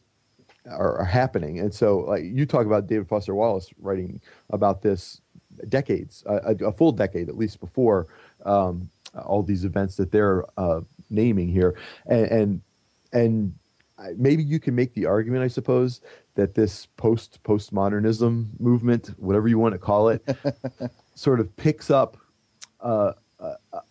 are, are happening. And so, like you talk about David Foster Wallace writing about this decades, a, a full decade at least before um, all these events that they're uh, naming here, and and and maybe you can make the argument, I suppose, that this post postmodernism movement, whatever you want to call it, [LAUGHS] sort of picks up uh,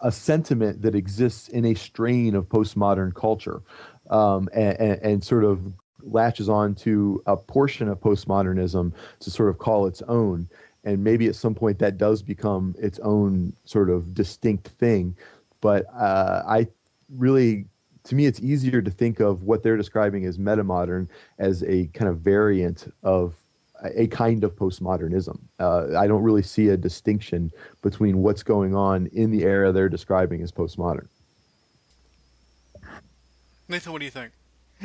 a, sentiment that exists in a strain of postmodern culture, um, and, and, and sort of latches on to a portion of postmodernism to sort of call its own. And maybe at some point that does become its own sort of distinct thing. But uh, I really, to me, it's easier to think of what they're describing as metamodern as a kind of variant of a kind of postmodernism. Uh, I don't really see a distinction between what's going on in the era they're describing as postmodern. Nathan, what do you think?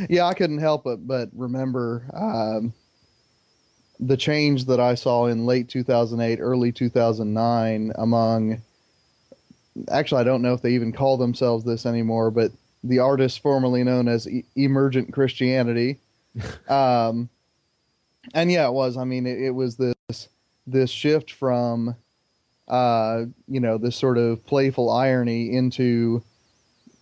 Yeah, I couldn't help it but remember um, the change that I saw in late 2008, early 2009 among. Actually, I don't know if they even call themselves this anymore, but the artists formerly known as e- Emergent Christianity. [LAUGHS] um, and yeah, it was. I mean, it, it was this this shift from, uh, you know, this sort of playful irony into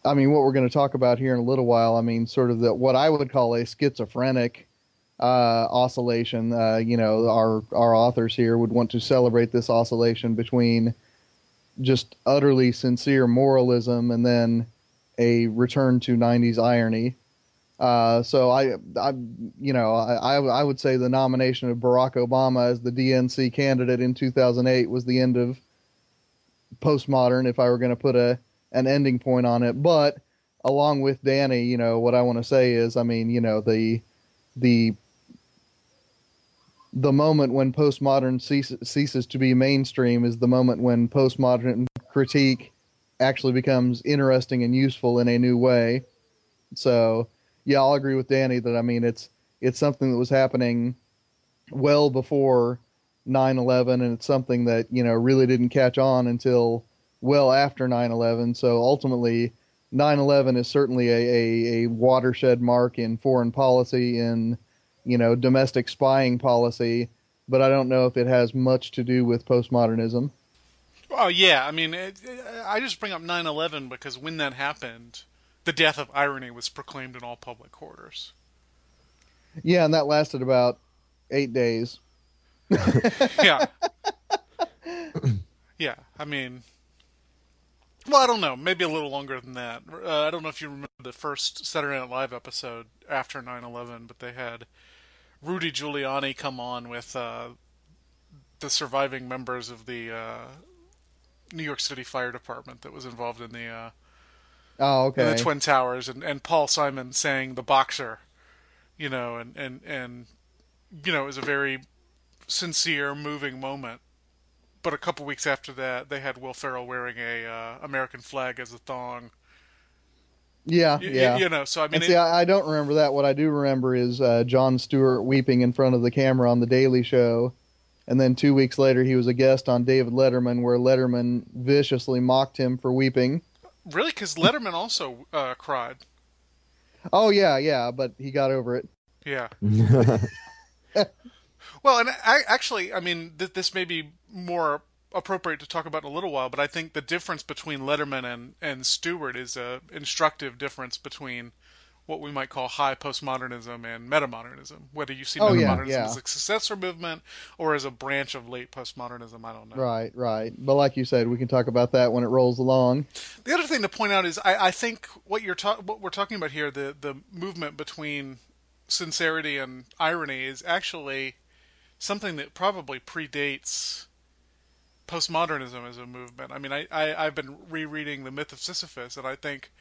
I mean, what we're going to talk about here in a little while, I mean, sort of the what I would call a schizophrenic uh, oscillation. Uh, you know, our our authors here would want to celebrate this oscillation between just utterly sincere moralism and then a return to '90s irony. Uh, so I, I, you know, I, I would say the nomination of Barack Obama as the DNC candidate in 2008 was the end of postmodern. If I were going to put a an ending point on it. But along with Danny, you know, what I want to say is, I mean, you know, the the the moment when postmodern ceases, ceases to be mainstream is the moment when postmodern critique actually becomes interesting and useful in a new way. So, yeah, I'll agree with Danny that I mean it's it's something that was happening well before 9/11 and it's something that, you know, really didn't catch on until well after 9/11. So ultimately, 9/11 is certainly a, a, a watershed mark in foreign policy, in you know domestic spying policy. But I don't know if it has much to do with postmodernism. Oh yeah, I mean, it, I just bring up 9/11 because when that happened, the death of irony was proclaimed in all public quarters. Yeah, and that lasted about eight days. [LAUGHS] yeah. [LAUGHS] yeah, I mean, well, I don't know, maybe a little longer than that. Uh, I don't know if you remember the first Saturday Night Live episode after 9/11, but they had Rudy Giuliani come on with uh, the surviving members of the uh, New York City Fire Department that was involved in the uh, Oh, okay. the Twin Towers, and, and Paul Simon saying the boxer, you know, and, and, and you know, it was a very sincere, moving moment. But a couple weeks after that, they had Will Ferrell wearing a uh, American flag as a thong, Yeah, You, yeah. you know, so I mean, see, I, I don't remember that. What I do remember is uh, Jon Stewart weeping in front of the camera on The Daily Show. And then two weeks later, he was a guest on David Letterman, where Letterman viciously mocked him for weeping. Really, because Letterman also uh, cried. Oh, yeah, yeah, but he got over it. Yeah. [LAUGHS] [LAUGHS] Well, and I, actually, I mean, th- this may be more appropriate to talk about in a little while, but I think the difference between Letterman and, and Stewart is a instructive difference between what we might call high postmodernism and metamodernism. Whether you see Oh, yeah, metamodernism yeah. as a successor movement or as a branch of late postmodernism, I don't know. Right, right. But like you said, we can talk about that when it rolls along. The other thing to point out is I, I think what you're ta- what we're talking about here, the the movement between sincerity and irony, is actually something that probably predates postmodernism as a movement. I mean, I, I I've been rereading the Myth of Sisyphus, and I think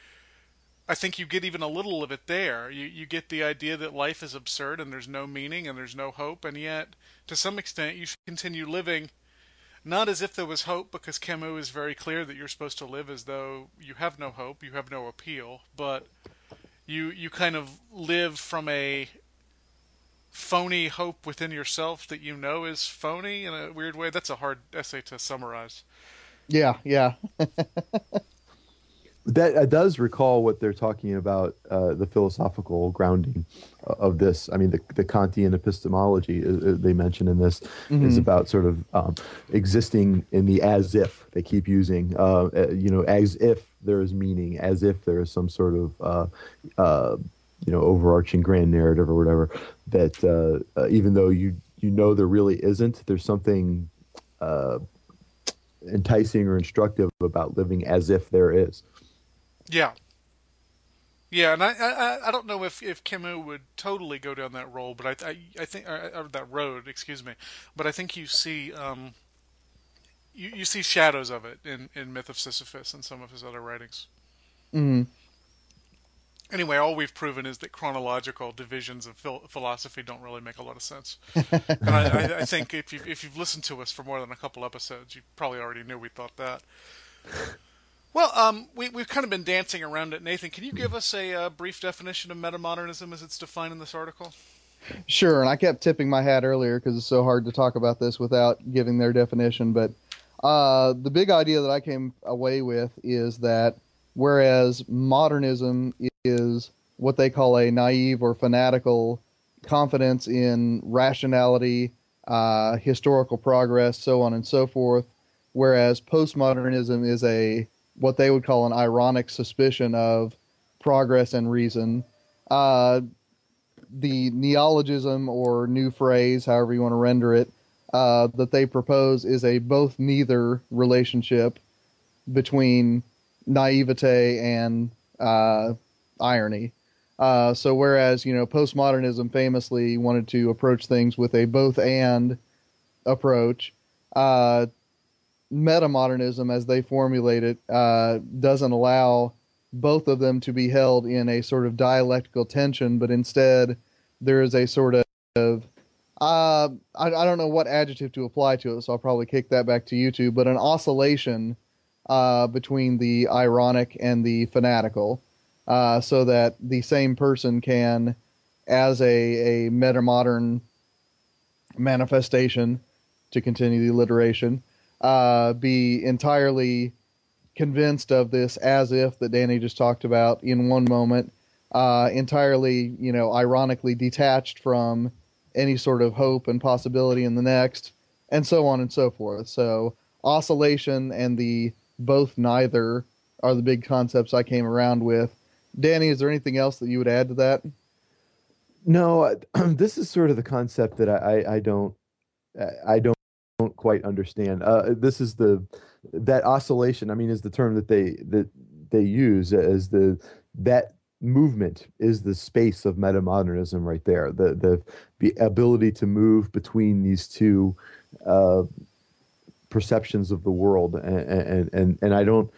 I think you get even a little of it there. You you get the idea that life is absurd and there's no meaning and there's no hope, and yet to some extent you should continue living not as if there was hope, because Camus is very clear that you're supposed to live as though you have no hope, you have no appeal, but you you kind of live from a phony hope within yourself that you know is phony in a weird way. That's a hard essay to summarize. Yeah, yeah. [LAUGHS] that does recall what they're talking about uh, the philosophical grounding of this. I mean the, the kantian epistemology uh, uh, they mention in this is about sort of um, existing in the as if they keep using uh, uh, you know as if there is meaning as if there is some sort of uh, uh, you know overarching grand narrative or whatever that uh, uh, even though you you know there really isn't there's something uh, enticing or instructive about living as if there is Yeah. Yeah, and I, I I don't know if, if Camus would totally go down that role, but I I, I think or, or that road, excuse me, but I think you see um you, you see shadows of it in, in Myth of Sisyphus and some of his other writings. Mhm. Anyway, all we've proven is that chronological divisions of phil- philosophy don't really make a lot of sense. [LAUGHS] and I, I, I think if you've, if you've listened to us for more than a couple episodes, you probably already knew we thought that. Well, um, we, we've kind of been dancing around it. Nathan, can you give us a uh, brief definition of metamodernism as it's defined in this article? Sure, and I kept tipping my hat earlier because it's so hard to talk about this without giving their definition. But uh, the big idea that I came away with is that whereas modernism is what they call a naive or fanatical confidence in rationality, uh, historical progress, so on and so forth, whereas postmodernism is a what they would call an ironic suspicion of progress and reason. Uh, the neologism or new phrase, however you want to render it, uh, that they propose is a both neither relationship between naivete and uh, irony. Uh, so whereas you know postmodernism famously wanted to approach things with a both and approach, uh, metamodernism, as they formulate it, uh, doesn't allow both of them to be held in a sort of dialectical tension, but instead there is a sort of uh, I, I don't know what adjective to apply to it, so I'll probably kick that back to you two, but an oscillation uh, between the ironic and the fanatical, uh, so that the same person can, as a, a metamodern manifestation, to continue the alliteration, uh, be entirely convinced of this as if that Danny just talked about in one moment, uh, entirely, you know, ironically detached from any sort of hope and possibility in the next, and so on and so forth. So oscillation and the both neither are the big concepts I came around with. Danny, is there anything else that you would add to that? No, [CLEARS THROAT] this is sort of the concept that I, I, I don't I don't, don't quite understand. Uh, this is the that oscillation. I mean, is the term that they that they use as the that movement is the space of metamodernism right there. The the the ability to move between these two uh, perceptions of the world, and and and, I don't.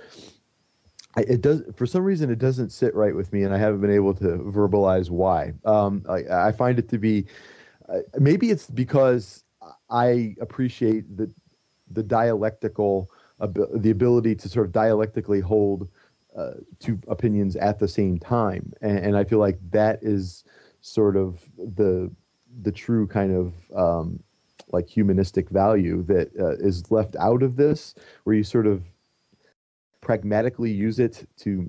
I, it does for some reason it doesn't sit right with me, and I haven't been able to verbalize why. Um, I, I find it to be uh, maybe it's because I appreciate the the dialectical the ability to sort of dialectically hold uh, two opinions at the same time, and, and I feel like that is sort of the the true kind of um, like humanistic value that uh, is left out of this, where you sort of pragmatically use it to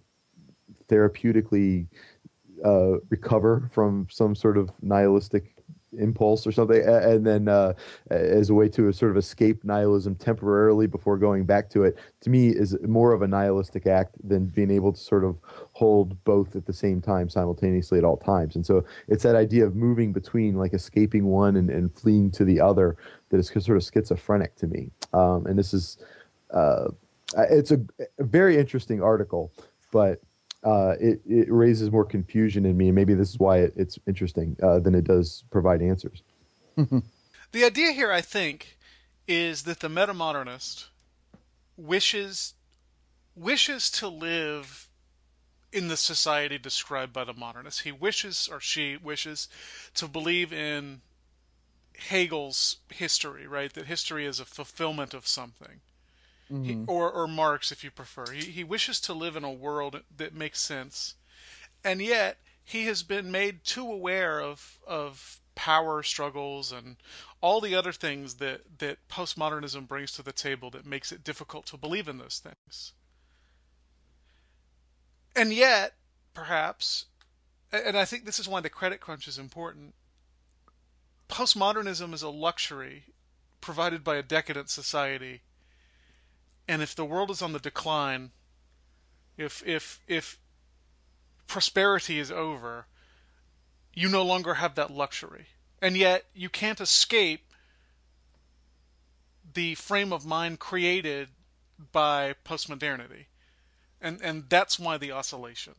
therapeutically uh, recover from some sort of nihilistic impulse or something, and then uh, as a way to sort of escape nihilism temporarily before going back to it, to me is more of a nihilistic act than being able to sort of hold both at the same time simultaneously at all times. And so it's that idea of moving between like escaping one and, and fleeing to the other that is sort of schizophrenic to me. Um, and this is, uh, it's a, a very interesting article, but uh, it, it raises more confusion in me. And maybe this is why it, it's interesting uh, than it does provide answers. The idea here, I think, is that the metamodernist wishes wishes to live in the society described by the modernist. He wishes, or she wishes, to believe in Hegel's history, right? That history is a fulfillment of something. He, mm-hmm. or, or Marx, if you prefer. He, he wishes to live in a world that makes sense. And yet, he has been made too aware of, of power struggles and all the other things that, that postmodernism brings to the table that makes it difficult to believe in those things. And yet, perhaps, and I think this is why the credit crunch is important, postmodernism is a luxury provided by a decadent society and if the world is on the decline, if if if prosperity is over, you no longer have that luxury. And yet you can't escape the frame of mind created by postmodernity. And and that's why the oscillation.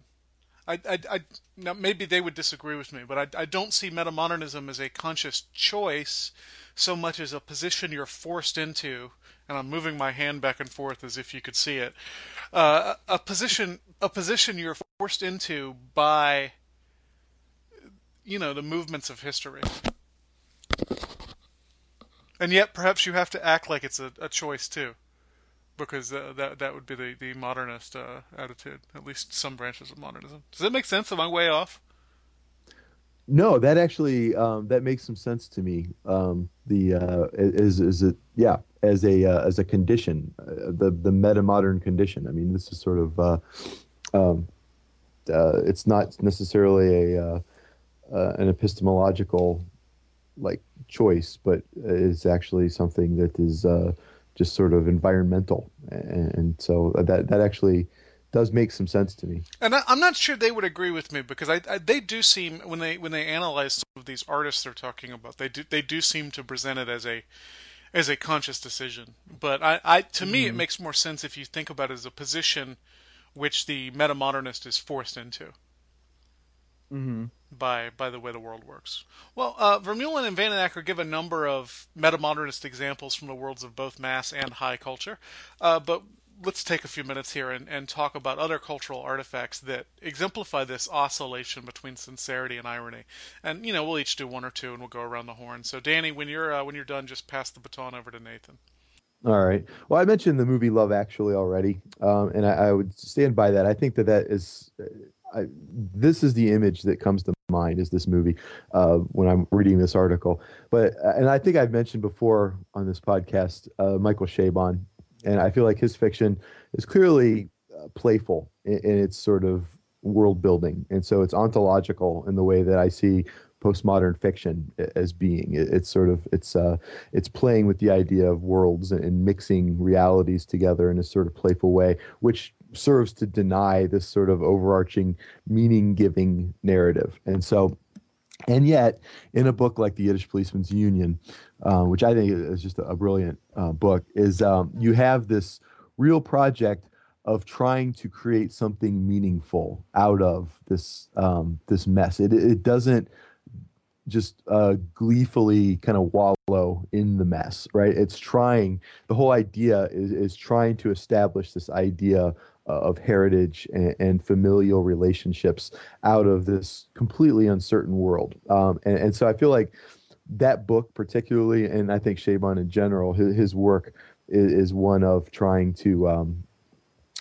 I, I, I now maybe they would disagree with me, but I, I don't see metamodernism as a conscious choice so much as a position you're forced into and I'm moving my hand back and forth as if you could see it. Uh, a position, a position you're forced into by, you know, the movements of history, and yet perhaps you have to act like it's a, a choice too, because uh, that that would be the the modernist uh, attitude. At least some branches of modernism. Does that make sense? Am I way off? No, that actually um, that makes some sense to me. Um, the uh, is is it yeah as a uh, as a condition uh, the the meta modern condition. I mean, this is sort of uh, um, uh, it's not necessarily a uh, an epistemological like choice, but it's actually something that is just sort of environmental, and, and so that that actually does make some sense to me. And I, am not sure they would agree with me because I, I, they do seem when they when they analyze some of these artists they're talking about, they do they do seem to present it as a as a conscious decision. But I, I to mm-hmm. me it makes more sense if you think about it as a position which the metamodernist is forced into. Mm-hmm. By by the way the world works. Well, uh, Vermeulen and van den Akker give a number of metamodernist examples from the worlds of both mass and high culture, uh, but let's take a few minutes here and, and talk about other cultural artifacts that exemplify this oscillation between sincerity and irony. And you know, we'll each do one or two, and we'll go around the horn. So, Danny, when you're uh, when you're done, just pass the baton over to Nathan. All right. Well, I mentioned the movie Love Actually already, um, and I, I, would stand by that. I think that that is, I, this is the image that comes to mind is this movie uh, when I'm reading this article. But and I think I've mentioned before on this podcast, uh, Michael Chabon and I feel like his fiction is clearly uh, playful in, in, its sort of world building, and so it's ontological in the way that I see postmodern fiction as being. It, it's sort of it's uh, it's playing with the idea of worlds and, mixing realities together in a sort of playful way, which serves to deny this sort of overarching meaning giving narrative, and so and yet, in a book like The Yiddish Policeman's Union, uh, which I think is just a, brilliant uh, book, is um, you have this real project of trying to create something meaningful out of this um, this mess. It it doesn't just uh, gleefully kind of wallow in the mess, right? It's trying. The whole idea is is trying to establish this idea of heritage and, and, familial relationships out of this completely uncertain world. Um, and, and, so I feel like that book, particularly, and I think Chabon in general, his, his work is, is, one of trying to um,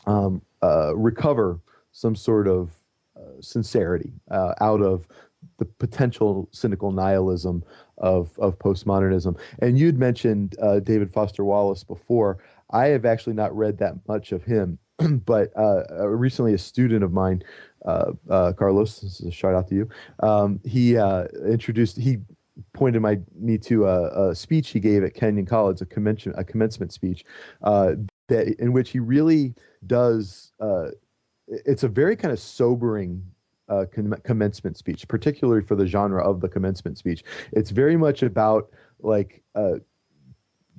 um, uh, recover some sort of uh, sincerity uh, out of the potential cynical nihilism of of postmodernism. And you'd mentioned uh, David Foster Wallace before. I have actually not read that much of him, [CLEARS THROAT] but uh, uh, recently a student of mine, uh, uh, Carlos, shout out to you. Um, he uh, introduced he pointed my me to a, a, speech he gave at Kenyon College, a commencement a commencement speech, that in which he really does. it's a very kind of sobering uh, com- commencement speech, particularly for the genre of the commencement speech. It's very much about like uh,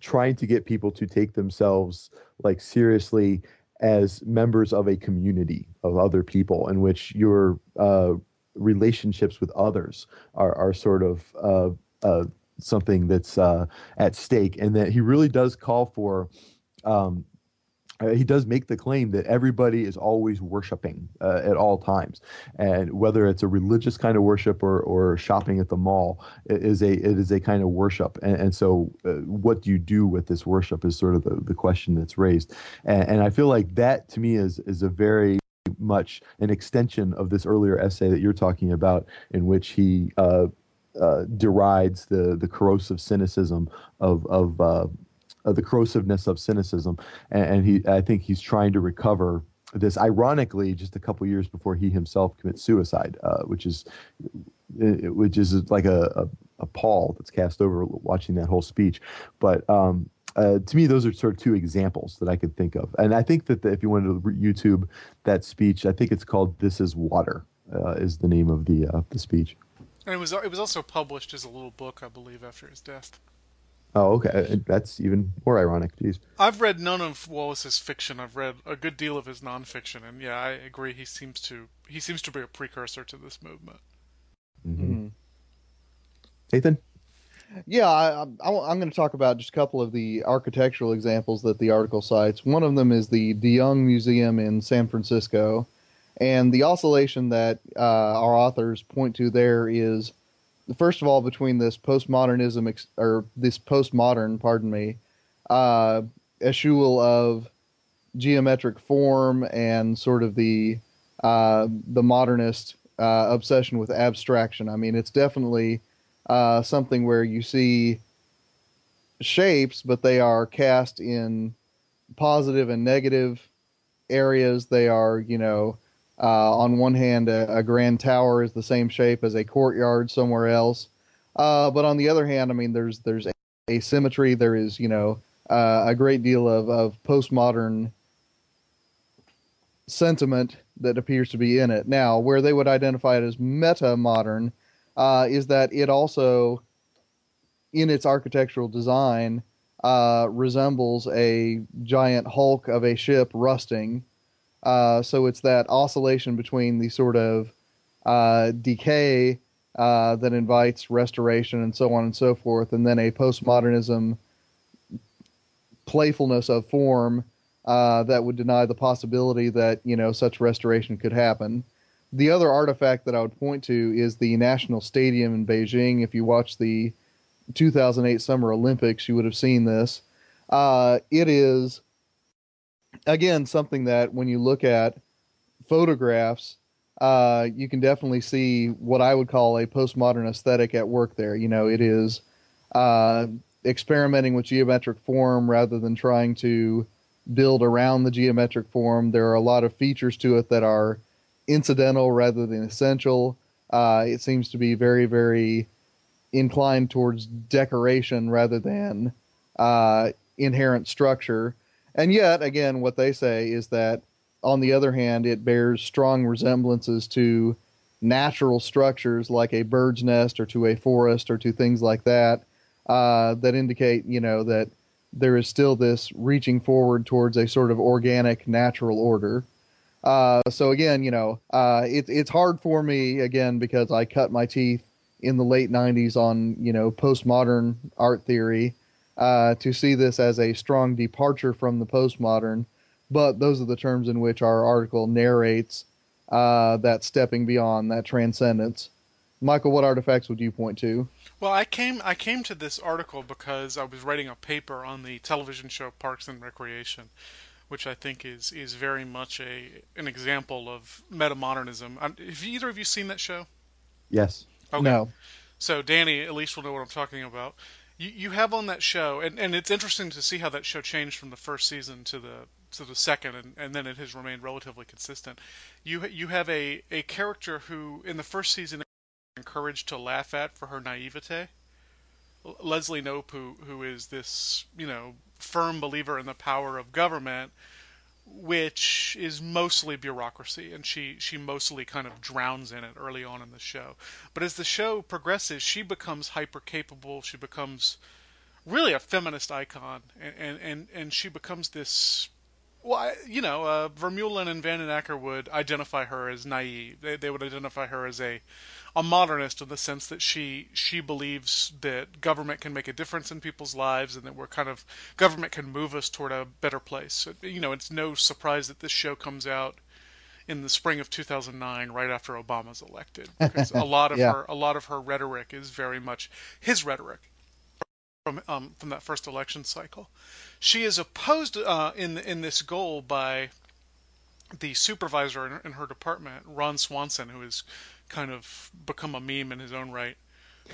trying to get people to take themselves like seriously as members of a community of other people in which your uh, relationships with others are, are sort of uh, uh, something that's uh, at stake and that he really does call for um, uh, he does make the claim that everybody is always worshiping uh, at all times, and whether it's a religious kind of worship or, or shopping at the mall, it is a it is a kind of worship. And, and so, uh, what do you do with this worship is sort of the, the question that's raised. And, and I feel like that to me is is a very much an extension of this earlier essay that you're talking about, in which he uh, uh, derides the the corrosive cynicism of of uh, uh, the corrosiveness of cynicism, and, and, he I think he's trying to recover this. Ironically, just a couple years before he himself commits suicide, uh, which is which is like a, a, a, pall that's cast over watching that whole speech. But um, uh, to me, those are sort of two examples that I could think of. And I think that the, if you wanted to YouTube that speech, I think it's called "This Is Water" uh, is the name of the uh, the speech. And it was it was also published as a little book, I believe, after his death. Oh, okay. That's even more ironic. Jeez. I've read none of Wallace's fiction. I've read a good deal of his nonfiction, and yeah, I agree. He seems to he seems to be a precursor to this movement. Mm-hmm. Mm-hmm. Nathan. Yeah, I, am going to talk about just a couple of the architectural examples that the article cites. One of them is the De Young Museum in San Francisco, and the oscillation that uh, our authors point to there is first of all, between this postmodernism ex- or this postmodern, pardon me, uh, eschewal of geometric form and sort of the uh, the modernist uh, obsession with abstraction. I mean, it's definitely uh, something where you see shapes, but they are cast in positive and negative areas. They are, you know, uh, on one hand, a, a, grand tower is the same shape as a courtyard somewhere else, uh, but on the other hand, I mean, there's there's asymmetry. There is you know uh, a great deal of of postmodern sentiment that appears to be in it. Now, where they would identify it as meta modern uh, is that it also, in its architectural design, uh, resembles a giant hulk of a ship rusting uh, so it's that oscillation between the sort of uh, decay uh, that invites restoration and so on and so forth, and then a postmodernism playfulness of form uh, that would deny the possibility that you know such restoration could happen. The other artifact that I would point to is the National Stadium in Beijing. If you watch the 2008 Summer Olympics, you would have seen this. Uh, it is again, something that when you look at photographs, uh, you can definitely see what I would call a postmodern aesthetic at work there. You know, it is uh, experimenting with geometric form rather than trying to build around the geometric form. There are a lot of features to it that are incidental rather than essential. Uh, it seems to be very, very inclined towards decoration rather than uh, inherent structure. And yet, again, what they say is that, on the other hand, it bears strong resemblances to natural structures like a bird's nest or to a forest or to things like that uh, that indicate, you know, that there is still this reaching forward towards a sort of organic natural order. Uh, so again, you know, uh, it, it's hard for me again because I cut my teeth in the late '90s on you know postmodern art theory, uh, to see this as a strong departure from the postmodern, but those are the terms in which our article narrates uh, that stepping beyond, that transcendence. Michial, what artifacts would you point to? Well, I came I came to this article because I was writing a paper on the television show Parks and Recreation, which I think is is very much a an example of metamodernism. Um, have either of you seen that show? Yes. Okay. No. So Danny at least will know what I'm talking about. You you have on that show, and, and it's interesting to see how that show changed from the first season to the to the second, and, and then it has remained relatively consistent. You you have a, a character who in the first season encouraged to laugh at for her naivete. Leslie Knope, who who is this you know firm believer in the power of government, which is mostly bureaucracy, and she she mostly kind of drowns in it early on in the show. But as the show progresses, she becomes hyper capable. She becomes really a feminist icon, and and and, she becomes this. Well, I, you know, uh, Vermeulen and Van den Akker would identify her as naive. They, they would identify her as a, a modernist in the sense that she she believes that government can make a difference in people's lives, and that we're kind of government can move us toward a better place. You know, it's no surprise that this show comes out in the spring of 2009, right after Obama's elected, because a [LAUGHS] lot of Yeah. her a lot of her rhetoric is very much his rhetoric from um, from that first election cycle. She is opposed uh, in in this goal by the supervisor in, in her department, Ron Swanson, who has kind of become a meme in his own right.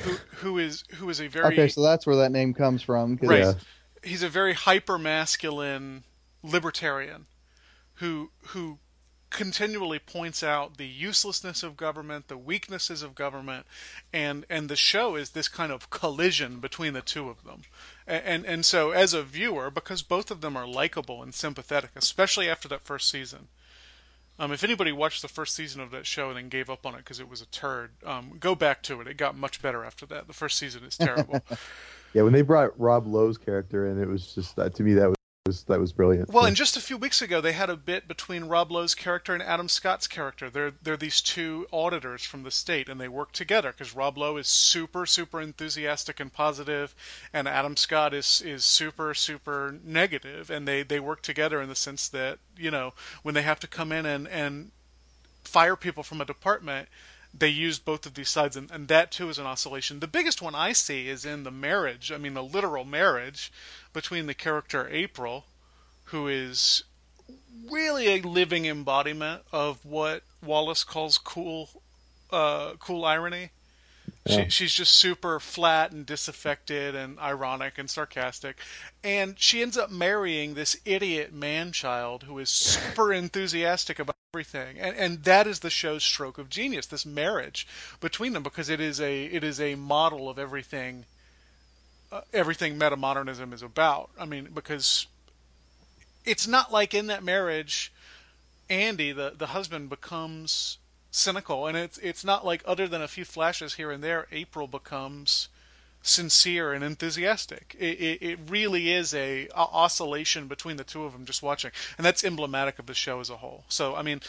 Who who is who is a very Okay, so that's where that name comes from. right. Yeah. He's a very hyper masculine libertarian who who continually points out the uselessness of government, the weaknesses of government, and and the show is this kind of collision between the two of them. A- And and so as a viewer, because both of them are likable and sympathetic, especially after that first season. Um, if anybody watched the first season of that show and then gave up on it because it was a turd, um, go back to it. It got much better after that. The first season is [LAUGHS] terrible. Yeah, when they brought Rob Lowe's character in, it was just that to me that was that was brilliant. Well, and just a few weeks ago, they had a bit between Rob Lowe's character and Adam Scott's character. They're they're these two auditors from the state, and they work together because Rob Lowe is super super enthusiastic and positive, and Adam Scott is is super super negative, and they they work together in the sense that you know when they have to come in and and fire people from a department they use both of these sides and, and that too is an oscillation the biggest one i see is in the marriage i mean the literal marriage between the character april who is really a living embodiment of what wallace calls cool uh, cool irony Yeah. she, she's just super flat and disaffected and ironic and sarcastic. And she ends up marrying this idiot man child who is super enthusiastic about everything. And, and that is the show's stroke of genius, this marriage between them, because it is a, it is a model of everything, uh, everything metamodernism is about. I mean, because it's not like in that marriage, Andy, the, the husband, becomes cynical, and it's it's not like other than a few flashes here and there, April becomes sincere and enthusiastic. It, it, it really is a, a oscillation between the two of them just watching, and that's emblematic of the show as a whole. So I mean.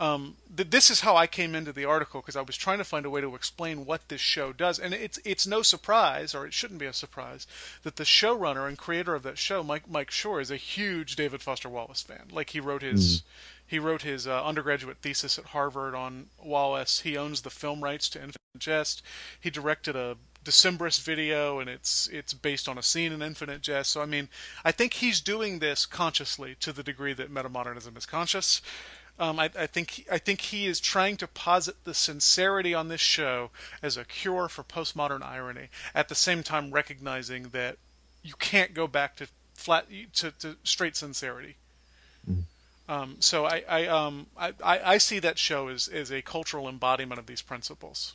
Um, th- this is how I came into the article because I was trying to find a way to explain what this show does, and it's it's no surprise, or it shouldn't be a surprise, that the showrunner and creator of that show, Mike Mike Schur, is a huge David Foster Wallace fan. Like he wrote his he wrote his uh, undergraduate thesis at Harvard on Wallace. He owns the film rights to Infinite Jest. He directed a Decemberist video, and it's it's based on a scene in Infinite Jest. So I mean, I think he's doing this consciously to the degree that metamodernism is conscious. Um, I, I think I think he is trying to posit the sincerity on this show as a cure for postmodern irony, at the same time recognizing that you can't go back to flat to, to straight sincerity. Um, so I I, um, I I I see that show as, as a cultural embodiment of these principles.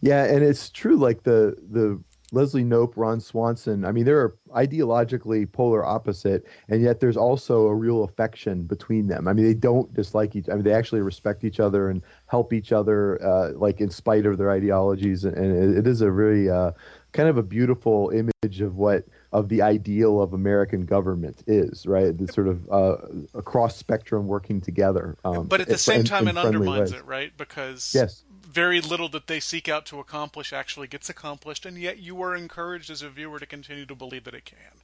Yeah, and it's true. Like the the Leslie Knope, Ron Swanson. I mean, they're ideologically polar opposite, and yet there's also a real affection between them. I mean, they don't dislike each. I mean, they actually respect each other and help each other, uh, like in spite of their ideologies. And it, it is a really uh, kind of a beautiful image of what of the ideal of American government is, right? The sort of uh, across spectrum working together. Um, but at the same in- time, in it undermines ways. it, right? Because Yes. Very little that they seek out to accomplish actually gets accomplished, and yet you are encouraged as a viewer to continue to believe that it can.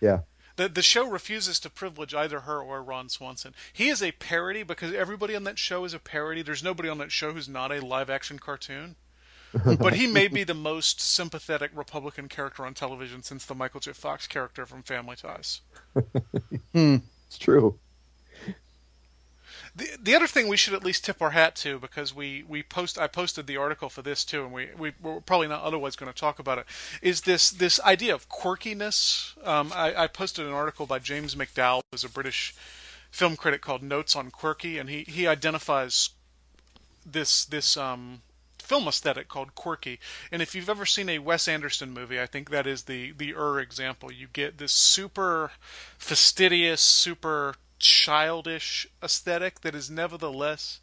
Yeah. The the show refuses to privilege either her or Ron Swanson. He is a parody because everybody on that show is a parody. There's nobody on that show who's not a live action cartoon. [LAUGHS] but he may be the most sympathetic Republican character on television since the Michael J. Fox character from Family Ties. [LAUGHS] Hmm. It's true. The, the other thing we should at least tip our hat to because we, we post I posted the article for this too and we, we we're probably not otherwise going to talk about it is this this idea of quirkiness. Um, I, I posted an article by James MacDowell, who's a British film critic called Notes on Quirky, and he, he identifies this this um, film aesthetic called quirky. And if you've ever seen a Wes Anderson movie, I think that is the the Ur example. You get this super fastidious, super childish aesthetic that is nevertheless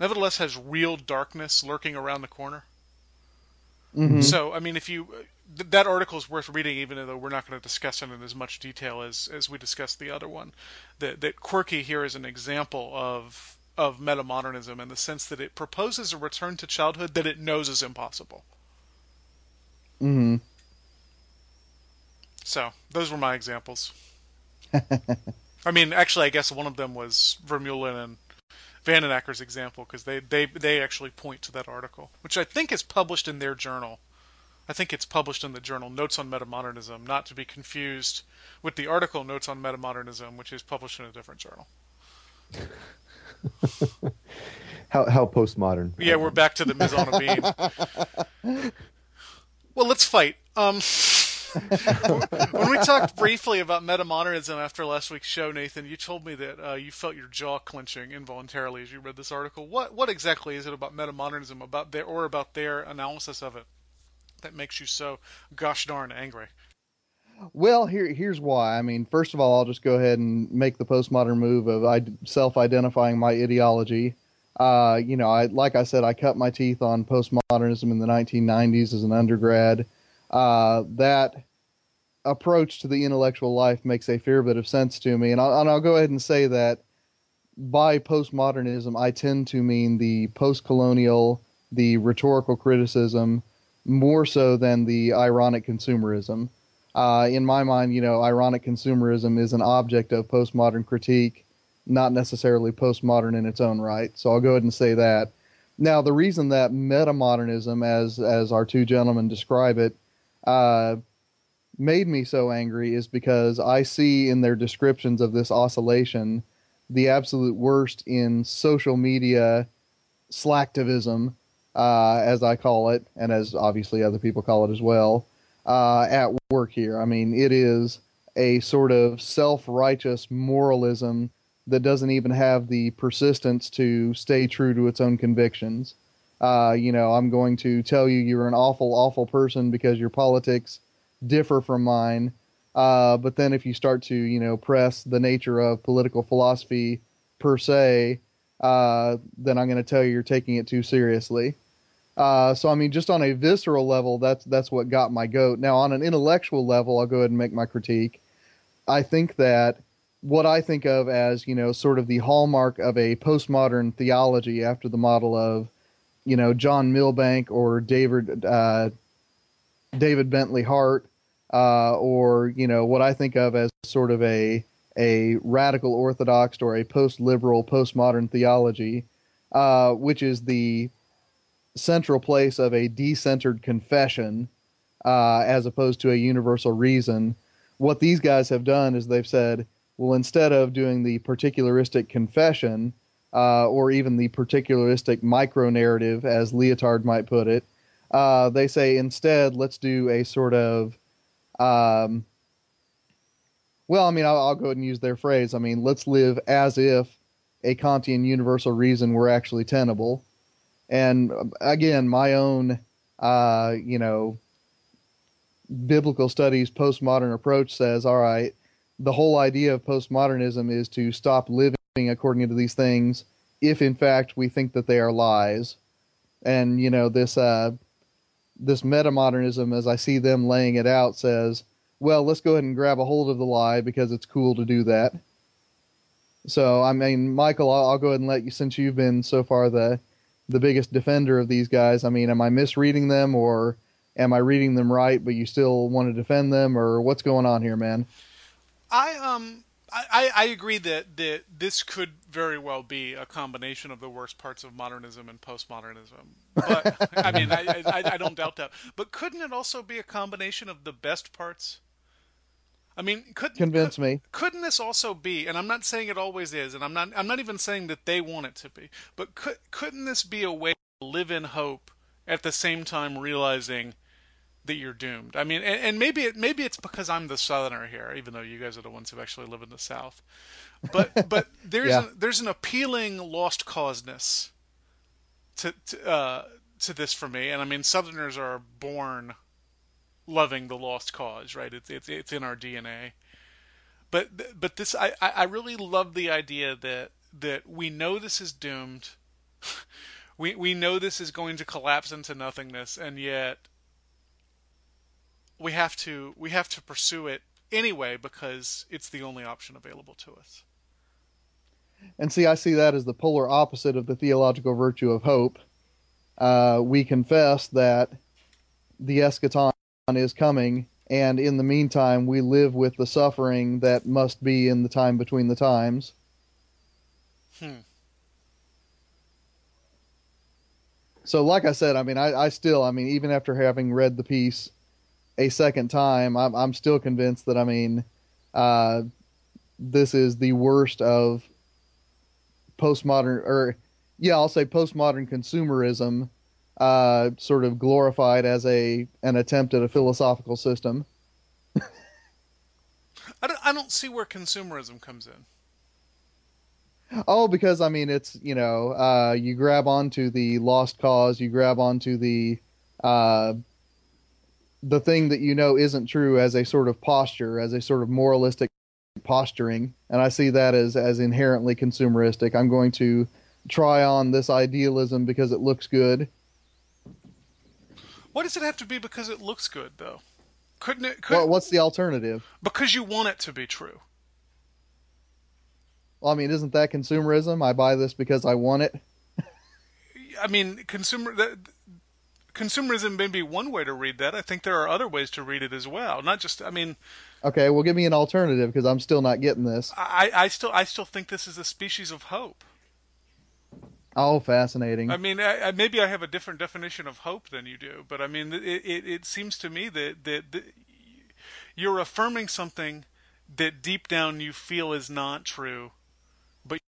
nevertheless has real darkness lurking around the corner. Mhm. So, I mean, if you th- that article is worth reading, even though we're not going to discuss it in as much detail as as we discussed the other one. That that quirky here is an example of of metamodernism in the sense that it proposes a return to childhood that it knows is impossible. hmm So those were my examples. [LAUGHS] I mean, actually, I guess one of them was Vermeulen and Van den Akker's example because they, they they actually point to that article, which I think is published in their journal. I think it's published in the journal Notes on Metamodernism, not to be confused with the article Notes on Metamodernism, which is published in a different journal. [LAUGHS] How how postmodern? Yeah, we're back to the mise en abyme. Well, let's fight. Um, when we talked briefly about metamodernism after last week's show, Nathan, you told me that uh, you felt your jaw clenching involuntarily as you read this article. What what exactly is it about metamodernism, about their or about their analysis of it, that makes you so gosh darn angry? Well, here here's why. I mean, first of all, I'll just go ahead and make the postmodern move of self-identifying my ideology. Uh, you know, I like I said, I cut my teeth on postmodernism in the 1990s as an undergrad. Uh, that approach to the intellectual life makes a fair bit of sense to me, and I'll, and I'll go ahead and say that by postmodernism, I tend to mean the post-colonial, the rhetorical criticism, more so than the ironic consumerism uh, in my mind, you know, ironic consumerism is an object of postmodern critique, not necessarily postmodern in its own right. So I'll go ahead and say that. Now, the reason that metamodernism, as as our two gentlemen describe it, uh, made me so angry is because I see in their descriptions of this oscillation the absolute worst in social media slacktivism, uh, as I call it, and as obviously other people call it as well uh, at work here. I mean, it is a sort of self righteous moralism that doesn't even have the persistence to stay true to its own convictions. Uh, you know, I'm going to tell you you're an awful, awful person because your politics differ from mine. Uh, but then if you start to, you know, press the nature of political philosophy per se, uh, then I'm going to tell you you're taking it too seriously. Uh, so I mean, just on a visceral level, that's that's what got my goat. Now, on an intellectual level, I'll go ahead and make my critique. I think that what I think of as you know, sort of the hallmark of a postmodern theology, after the model of, you know, John Milbank or David uh, David Bentley Hart, uh, or you know, what I think of as sort of a a radical orthodox or a post liberal postmodern theology, uh, which is the central place of a decentered confession uh, as opposed to a universal reason. What these guys have done is they've said, well, instead of doing the particularistic confession uh, or even the particularistic micro narrative, as Lyotard might put it, uh, they say instead, let's do a sort of, um, well, I mean, I'll, I'll go ahead and use their phrase. I mean, let's live as if a Kantian universal reason were actually tenable and um, again my own uh, you know biblical studies postmodern approach says all right the whole idea of postmodernism is to stop living according to these things if in fact we think that they are lies and you know this uh, this metamodernism as i see them laying it out says well let's go ahead and grab a hold of the lie because it's cool to do that so i mean Michial i'll, I'll go ahead and let you since you've been so far the the biggest defender of these guys. I mean, am I misreading them or am I reading them right, but you still want to defend them, or what's going on here, man? I um I, I agree that, that this could very well be a combination of the worst parts of modernism and postmodernism. But I mean, I, I I don't doubt that. But couldn't it also be a combination of the best parts? I mean, could Convince could, me. Couldn't this also be? And I'm not saying it always is, and I'm not. I'm not even saying that they want it to be. But could couldn't this be a way to live in hope at the same time realizing that you're doomed? I mean, and, and maybe it maybe it's because I'm the Southerner here, even though you guys are the ones who actually live in the South. But [LAUGHS] but there's Yeah. a, there's an appealing lost causeness to to, uh, to this for me, and I mean, Southerners are born loving the lost cause, right? It's it's it's in our DNA. But but this I I I really love the idea that that we know this is doomed. [LAUGHS] we we know this is going to collapse into nothingness, and yet we have to we have to pursue it anyway because it's the only option available to us. And see, I see that as the polar opposite of the theological virtue of hope. Uh, we confess that the eschaton is coming, and in the meantime, we live with the suffering that must be in the time between the times. Hmm. So, like I said, I mean, I, I still, I mean, even after having read the piece a second time, I'm, I'm still convinced that, I mean, uh, this is the worst of postmodern, or yeah, I'll say postmodern consumerism, uh, sort of glorified as a an attempt at a philosophical system. I don't I don't see where consumerism comes in. Oh, because I mean, it's you know, uh, you grab onto the lost cause, you grab onto the uh, the thing that you know isn't true as a sort of posture, as a sort of moralistic posturing, and I see that as as inherently consumeristic. I'm going to try on this idealism because it looks good. Why does it have to be because it looks good though? Couldn't it could Well, what's the alternative? because you want it to be true. Well, I mean, isn't that consumerism? I buy this because I want it. I mean, consumer that, consumerism may be one way to read that. I think there are other ways to read it as well. Not just. I mean, Okay, well, give me an alternative because I'm still not getting this. I, I still I still think this is a species of hope. Oh, fascinating. I mean, I, I, maybe I have a different definition of hope than you do, but I mean, it it, it seems to me that, that that you're affirming something that deep down you feel is not true, but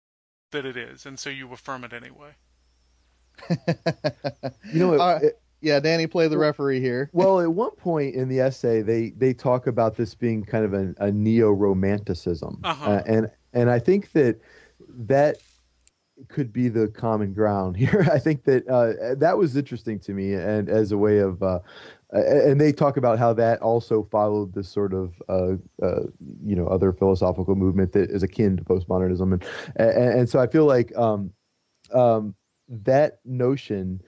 that it is, and so you affirm it anyway. [LAUGHS] You know, it, Uh, it- yeah, Danny, play the referee here. [LAUGHS] well, at one point in the essay, they they talk about this being kind of a, a neo romanticism, Uh-huh. and and I think that that could be the common ground [LAUGHS] here. I think that uh, that was interesting to me, and as a way of. Uh, and they talk about how that also followed this sort of, uh, uh, you know, other philosophical movement that is akin to postmodernism, and and, and so I feel like um, um, that notion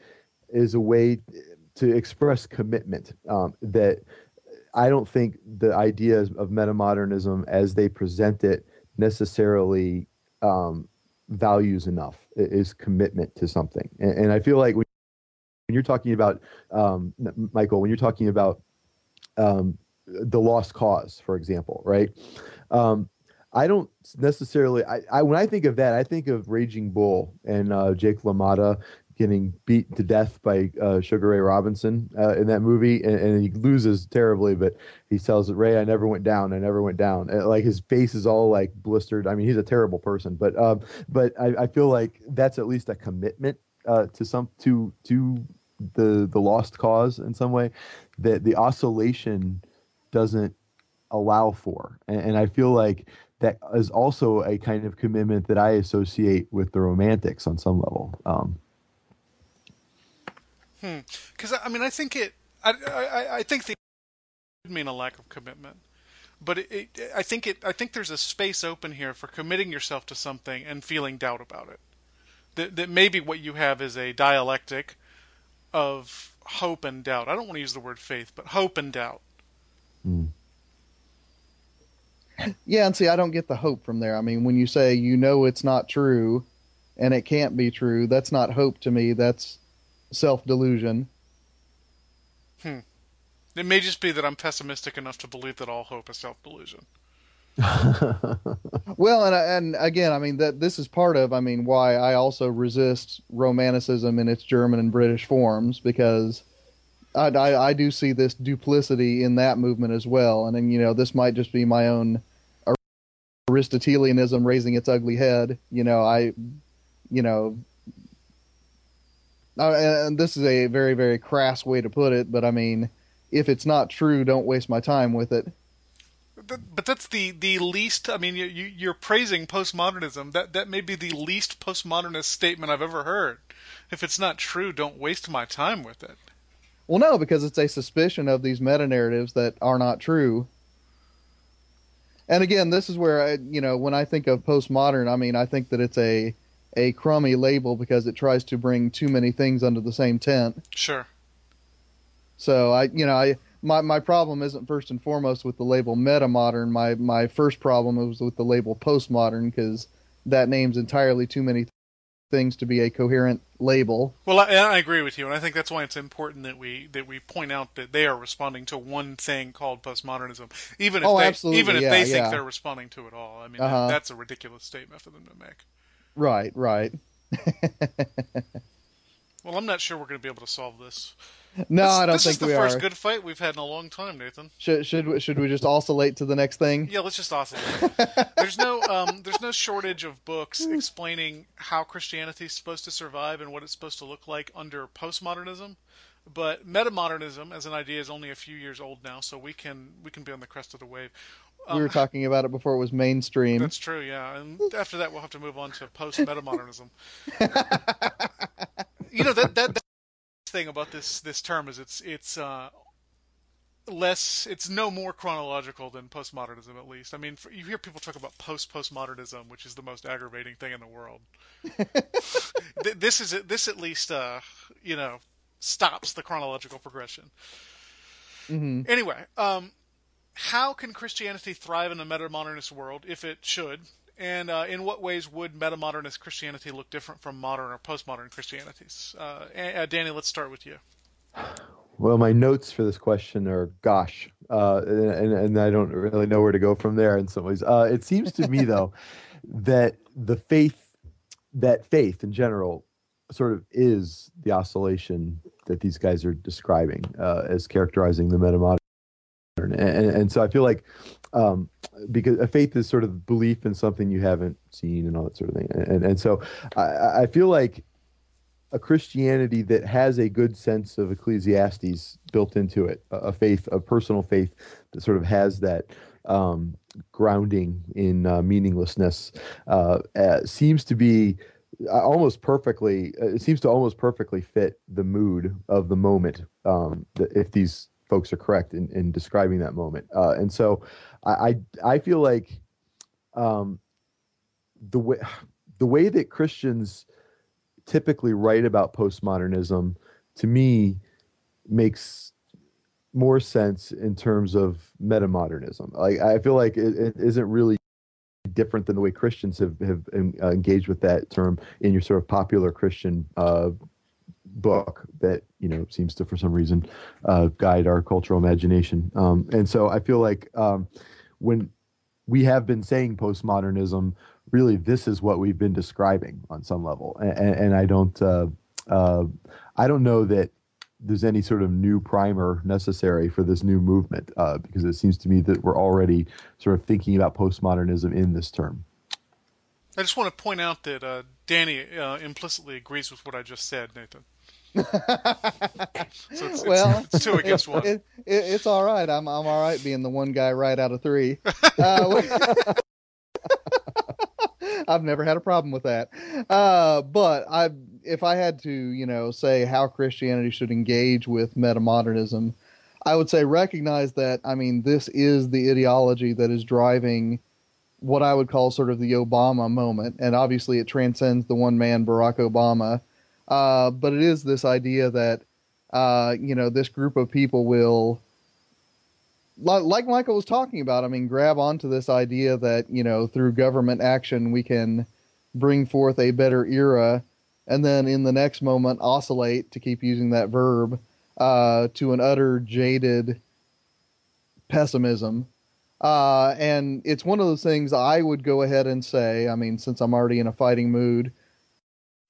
is a way to express commitment um, that I don't think the ideas of metamodernism as they present it necessarily um, values enough i- is commitment to something. And, and I feel like when, when you're talking about, um, Michial, when you're talking about um, the lost cause, for example, right? Um, I don't necessarily. I, I when I think of that, I think of Raging Bull and uh, Jake LaMotta getting beat to death by uh, Sugar Ray Robinson uh, in that movie, and, and he loses terribly. But he tells Ray, "I never went down. I never went down." And, like his face is all like blistered. I mean, he's a terrible person, but um, but I, I feel like that's at least a commitment uh, to some to to the the lost cause in some way that the oscillation doesn't allow for, and, and I feel like that is also a kind of commitment that I associate with the romantics on some level. Um, Because I mean, I think it. I, I, I think the would mean a lack of commitment, but it, it, I think it. I think there's a space open here for committing yourself to something and feeling doubt about it. That that maybe what you have is a dialectic of hope and doubt. I don't want to use the word faith, but hope and doubt. Hmm. Yeah, and see, I don't get the hope from there. I mean, when you say you know it's not true and it can't be true, that's not hope to me. That's self delusion. Hmm. It may just be that I'm pessimistic enough to believe that all hope is self delusion. [LAUGHS] Well, and and again, I mean that this is part of, I mean, why I also resist romanticism in its German and British forms because I, I, I do see this duplicity in that movement as well. And then, you know, this might just be my own Aristotelianism raising its ugly head. You know, I, you know, and this is a very, very crass way to put it, but I mean, if it's not true, don't waste my time with it. But that's the, the least. I mean, you, you you're praising postmodernism. That that may be the least postmodernist statement I've ever heard. If it's not true, don't waste my time with it. Well, no, because it's a suspicion of these meta narratives that are not true. And again, this is where I, you know, when I think of postmodern, I mean, I think that it's a a crummy label because it tries to bring too many things under the same tent. Sure. So I, you know, I my my problem isn't first and foremost with the label meta modern. My my first problem was with the label postmodern because that name's entirely too many things to be a coherent label. Well, I, I, agree with you, and I think that's why it's important that we that we point out that they are responding to one thing called postmodernism, even if oh, they even if yeah, they yeah. think they're responding to it all. I mean, Uh-huh. that, that's a ridiculous statement for them to make. Right, right. [LAUGHS] Well, I'm not sure we're going to be able to solve this. No, this, I don't think we are. this is the first are. good fight we've had in a long time, Nathan. Should should we- should we just oscillate to the next thing? Yeah, let's just oscillate. there's no um, there's no shortage of books explaining how Christianity is supposed to survive and what it's supposed to look like under postmodernism. But metamodernism as an idea is only a few years old now, so we can we can be on the crest of the wave. We were talking about it before it was mainstream. That's true, yeah. And after that, we'll have to move on to post metamodernism. [LAUGHS] you know that that, that thing about this this term is it's it's uh, less it's no more chronological than postmodernism at least. I mean, for, you hear people talk about post postmodernism, which is the most aggravating thing in the world. [LAUGHS] This is this at least uh, you know stops the chronological progression. hmm Anyway, um, how can Christianity thrive in a metamodernist world, if it should? And uh, in what ways would metamodernist Christianity look different from modern or postmodern Christianities? Uh, uh, Danny, let's start with you. Well, my notes for this question are gosh, uh, and, and I don't really know where to go from there in some ways. Uh, it seems to me, though, [LAUGHS] that the faith, that faith in general, sort of is the oscillation that these guys are describing uh, as characterizing the metamodern. And, and, and so I feel like um, because a faith is sort of belief in something you haven't seen and all that sort of thing. And, and so I, I feel like a Christianity that has a good sense of Ecclesiastes built into it, a, a faith, a personal faith that sort of has that um, grounding in uh, meaninglessness, uh, uh, seems to be uh, almost perfectly. uh, It seems to almost perfectly fit the mood of the moment. Um, if these folks are correct in, in describing that moment, uh, and so I, I I feel like um, the way [SIGHS] the way that Christians typically write about postmodernism to me makes more sense in terms of metamodernism. Like I feel like it, it isn't really different than the way Christians have have uh, engaged with that term in your sort of popular Christian uh, book that you know seems to for some reason uh, guide our cultural imagination. Um, and so I feel like um, when we have been saying postmodernism really this is what we've been describing on some level and, and i don't uh, uh, i don't know that there's any sort of new primer necessary for this new movement uh, because it seems to me that we're already sort of thinking about postmodernism in this term I just want to point out that uh, Danny uh, implicitly agrees with what I just said, Nathan. So it's, Well, it's, [LAUGHS] it's two against one. It, it, it's all right. I'm I'm all right being the one guy right out of three. [LAUGHS] Uh, [LAUGHS] I've never had a problem with that. Uh, but I, if I had to, you know, say how Christianity should engage with metamodernism, I would say recognize that. I mean, this is the ideology that is driving what I would call sort of the Obama moment, and obviously it transcends the one man Barack Obama. Uh, but it is this idea that uh, you know this group of people will like Michial was talking about i mean grab onto this idea that you know through government action we can bring forth a better era and then in the next moment oscillate to keep using that verb uh, to an utter jaded pessimism. Uh, and it's one of those things i would go ahead and say i mean since i'm already in a fighting mood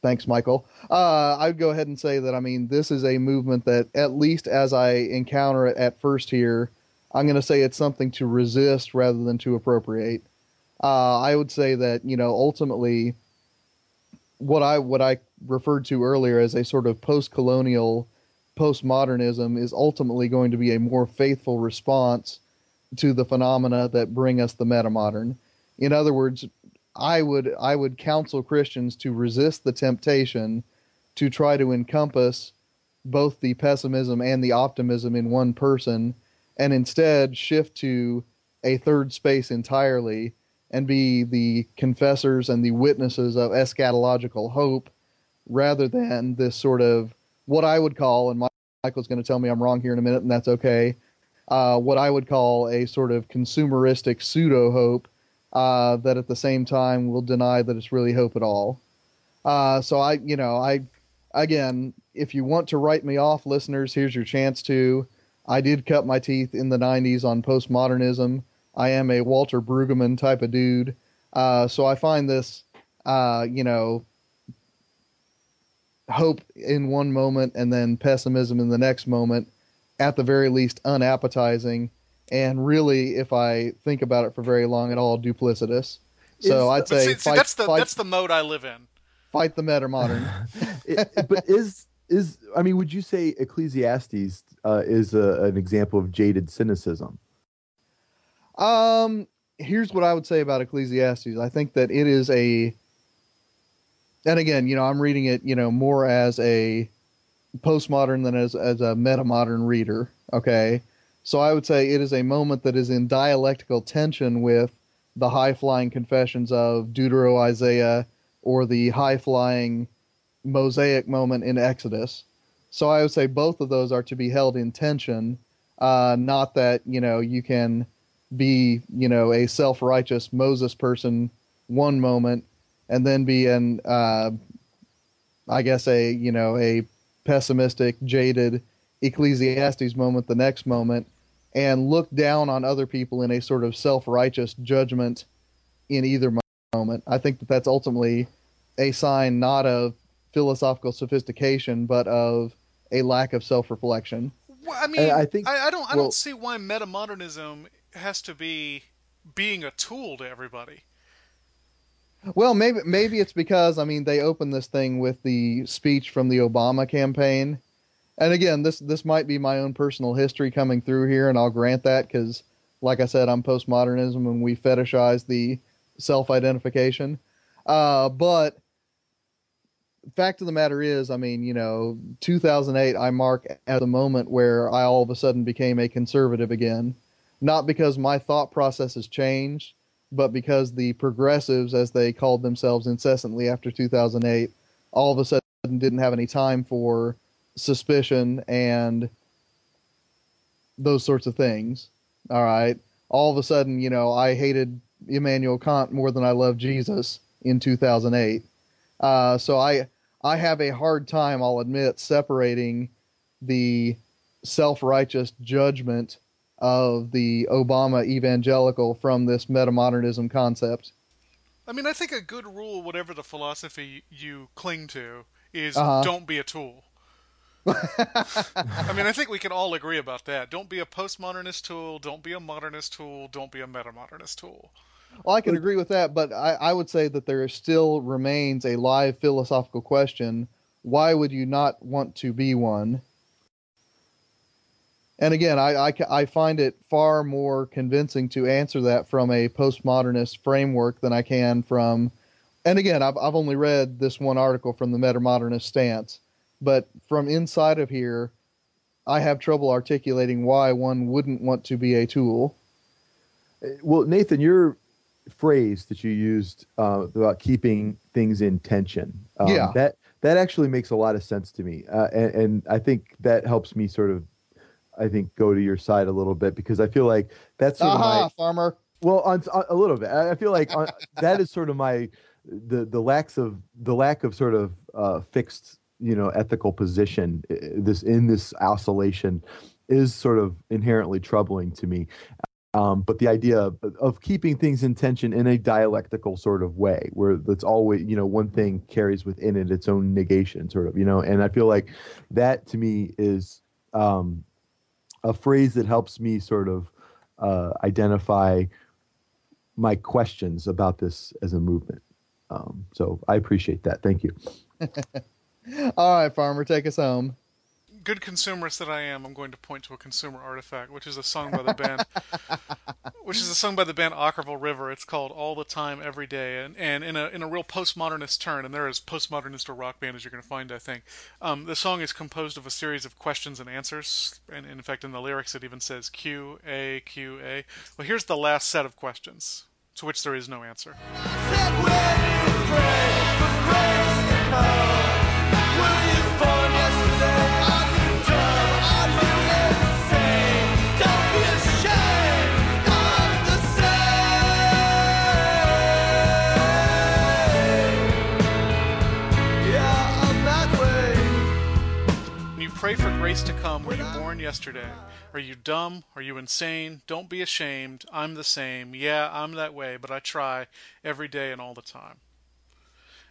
Thanks, Michial. Uh, I would go ahead and say that I mean this is a movement that, at least as I encounter it at first here, I'm going to say it's something to resist rather than to appropriate. Uh, I would say that you know ultimately, what I what I referred to earlier as a sort of post-colonial, postmodernism is ultimately going to be a more faithful response to the phenomena that bring us the metamodern. In other words, I would I would counsel Christians to resist the temptation to try to encompass both the pessimism and the optimism in one person and instead shift to a third space entirely and be the confessors and the witnesses of eschatological hope rather than this sort of what I would call and Michial's going to tell me I'm wrong here in a minute and that's okay uh, what I would call a sort of consumeristic pseudo hope uh, that at the same time will deny that it's really hope at all. Uh, so I, you know, I, again, if you want to write me off, listeners, here's your chance to. I did cut my teeth in the 90s on postmodernism. I am a Walter Brueggemann type of dude. Uh, so I find this, uh, you know, hope in one moment and then pessimism in the next moment, at the very least, unappetizing and really, if I think about it for very long at all, duplicitous. So I'd say see, see, that's the fight, that's the mode I live in. fight the meta modern. [LAUGHS] It- but is is I mean, would you say Ecclesiastes uh, is a, an example of jaded cynicism? Um, here's what I would say about Ecclesiastes. I think that it is a, and again, you know, I'm reading it, you know, more as a postmodern than as as a meta modern reader. Okay, so I would say it is a moment that is in dialectical tension with the high flying confessions of Deutero Isaiah or the high flying Mosaic moment in Exodus. So I would say both of those are to be held in tension. Uh, not that you know you can be you know a self-righteous Moses person one moment and then be an uh, I guess a you know a pessimistic jaded Ecclesiastes moment the next moment and look down on other people in a sort of self-righteous judgment in either moment. I think that that's ultimately a sign not of philosophical sophistication but of a lack of self-reflection. Well, I mean, I I, think- I, don't I well- don't see why metamodernism has to be being a tool to everybody. Well, maybe maybe it's because I mean they opened this thing with the speech from the Obama campaign, and again this this might be my own personal history coming through here, and I'll grant that because, like I said, I'm postmodernism and we fetishize the self-identification. Uh, but fact of the matter is, I mean, you know, 2008 I mark as a moment where I all of a sudden became a conservative again, not because my thought process has changed but because the progressives, as they called themselves incessantly after 2008, all of a sudden didn't have any time for suspicion and those sorts of things. All right. All of a sudden, you know, I hated Immanuel Kant more than I loved Jesus in 2008. Uh, so I I have a hard time, I'll admit, separating the self-righteous judgment of the Obama evangelical from this metamodernism concept. I mean, I think a good rule, whatever the philosophy you cling to, is Uh-huh. don't be a tool. I mean, I think we can all agree about that. Don't be a postmodernist tool. Don't be a modernist tool. Don't be a metamodernist tool. Well, I can agree with that, but I, I would say that there still remains a live philosophical question. Why would you not want to be one? And again, I, I, I find it far more convincing to answer that from a postmodernist framework than I can from. And again, I've, I've only read this one article from the metamodernist stance, but from inside of here, I have trouble articulating why one wouldn't want to be a tool. Well, Nathan, your phrase that you used uh, about keeping things in tension, um, Yeah. that that actually makes a lot of sense to me, uh, and, and I think that helps me sort of, I think, go to your side a little bit because I feel like that's sort of my farmer. well, on, on a little bit. I I feel like on, [LAUGHS] that is sort of my the the lacks of the lack of sort of uh, fixed you know ethical position this in this oscillation is sort of inherently troubling to me Um, but the idea of, of keeping things in tension in a dialectical sort of way, where that's always, you know, one thing carries within it its own negation, sort of, you know. And I feel like that to me is um, a phrase that helps me sort of uh, identify my questions about this as a movement. Um, so I appreciate that. Thank you. [LAUGHS] All right, farmer, take us home. Good consumerist that I am, I'm going to point to a consumer artifact, which is a song by the band, which is a song by the band Okkervil River. It's called "All the Time, Every Day," and, and in a in a real postmodernist turn, and they're as postmodernist a rock band as you're going to find, I think. Um, the song is composed of a series of questions and answers, and in fact, in the lyrics, it even says Q A Q A. Well, here's the last set of questions, to which there is no answer. Pray for grace to come, were you born yesterday? Are you dumb? Are you insane? Don't be ashamed. I'm the same. Yeah, I'm that way, but I try every day and all the time.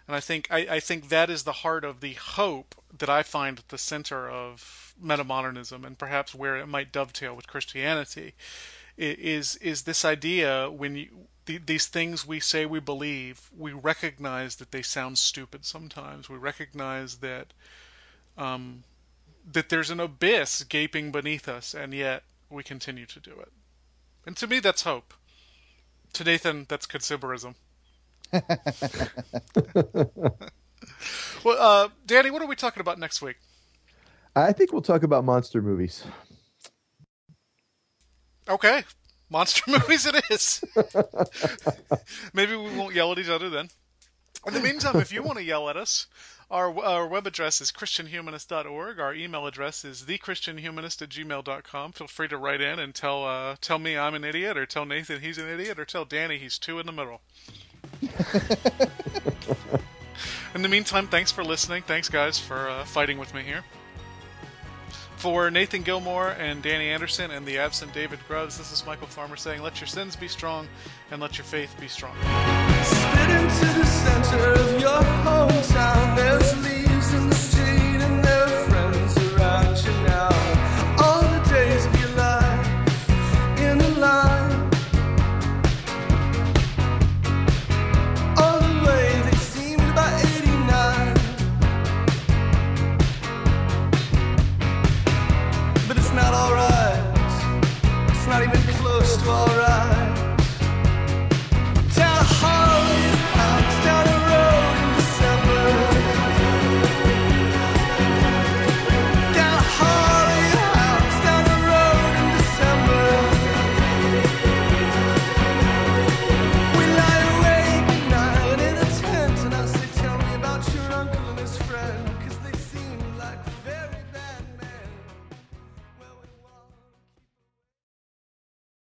And I think I, I think that is the heart of the hope that I find at the center of metamodernism and perhaps where it might dovetail with Christianity is is this idea when you the, these things we say we believe, we recognize that they sound stupid sometimes. We recognize that um, that there's an abyss gaping beneath us, and yet we continue to do it. And to me, that's hope. To Nathan, that's consumerism. [LAUGHS] well, uh, Danny, what are we talking about next week? I think we'll talk about monster movies. Okay, monster [LAUGHS] movies it is. [LAUGHS] Maybe we won't yell at each other then. In the meantime, if you want to yell at us, our, our web address is christianhumanist.org. Our email address is thechristianhumanist at gmail.com. Feel free to write in and tell uh, tell me I'm an idiot, or tell Nathan he's an idiot, or tell Danny he's two in the middle. [LAUGHS] in the meantime, thanks for listening. Thanks, guys, for uh, fighting with me here. For Nathan Gilmour and Danny Anderson and the absent David Grubbs, this is Michial Farmer saying, Let your sins be strong and let your faith be strong.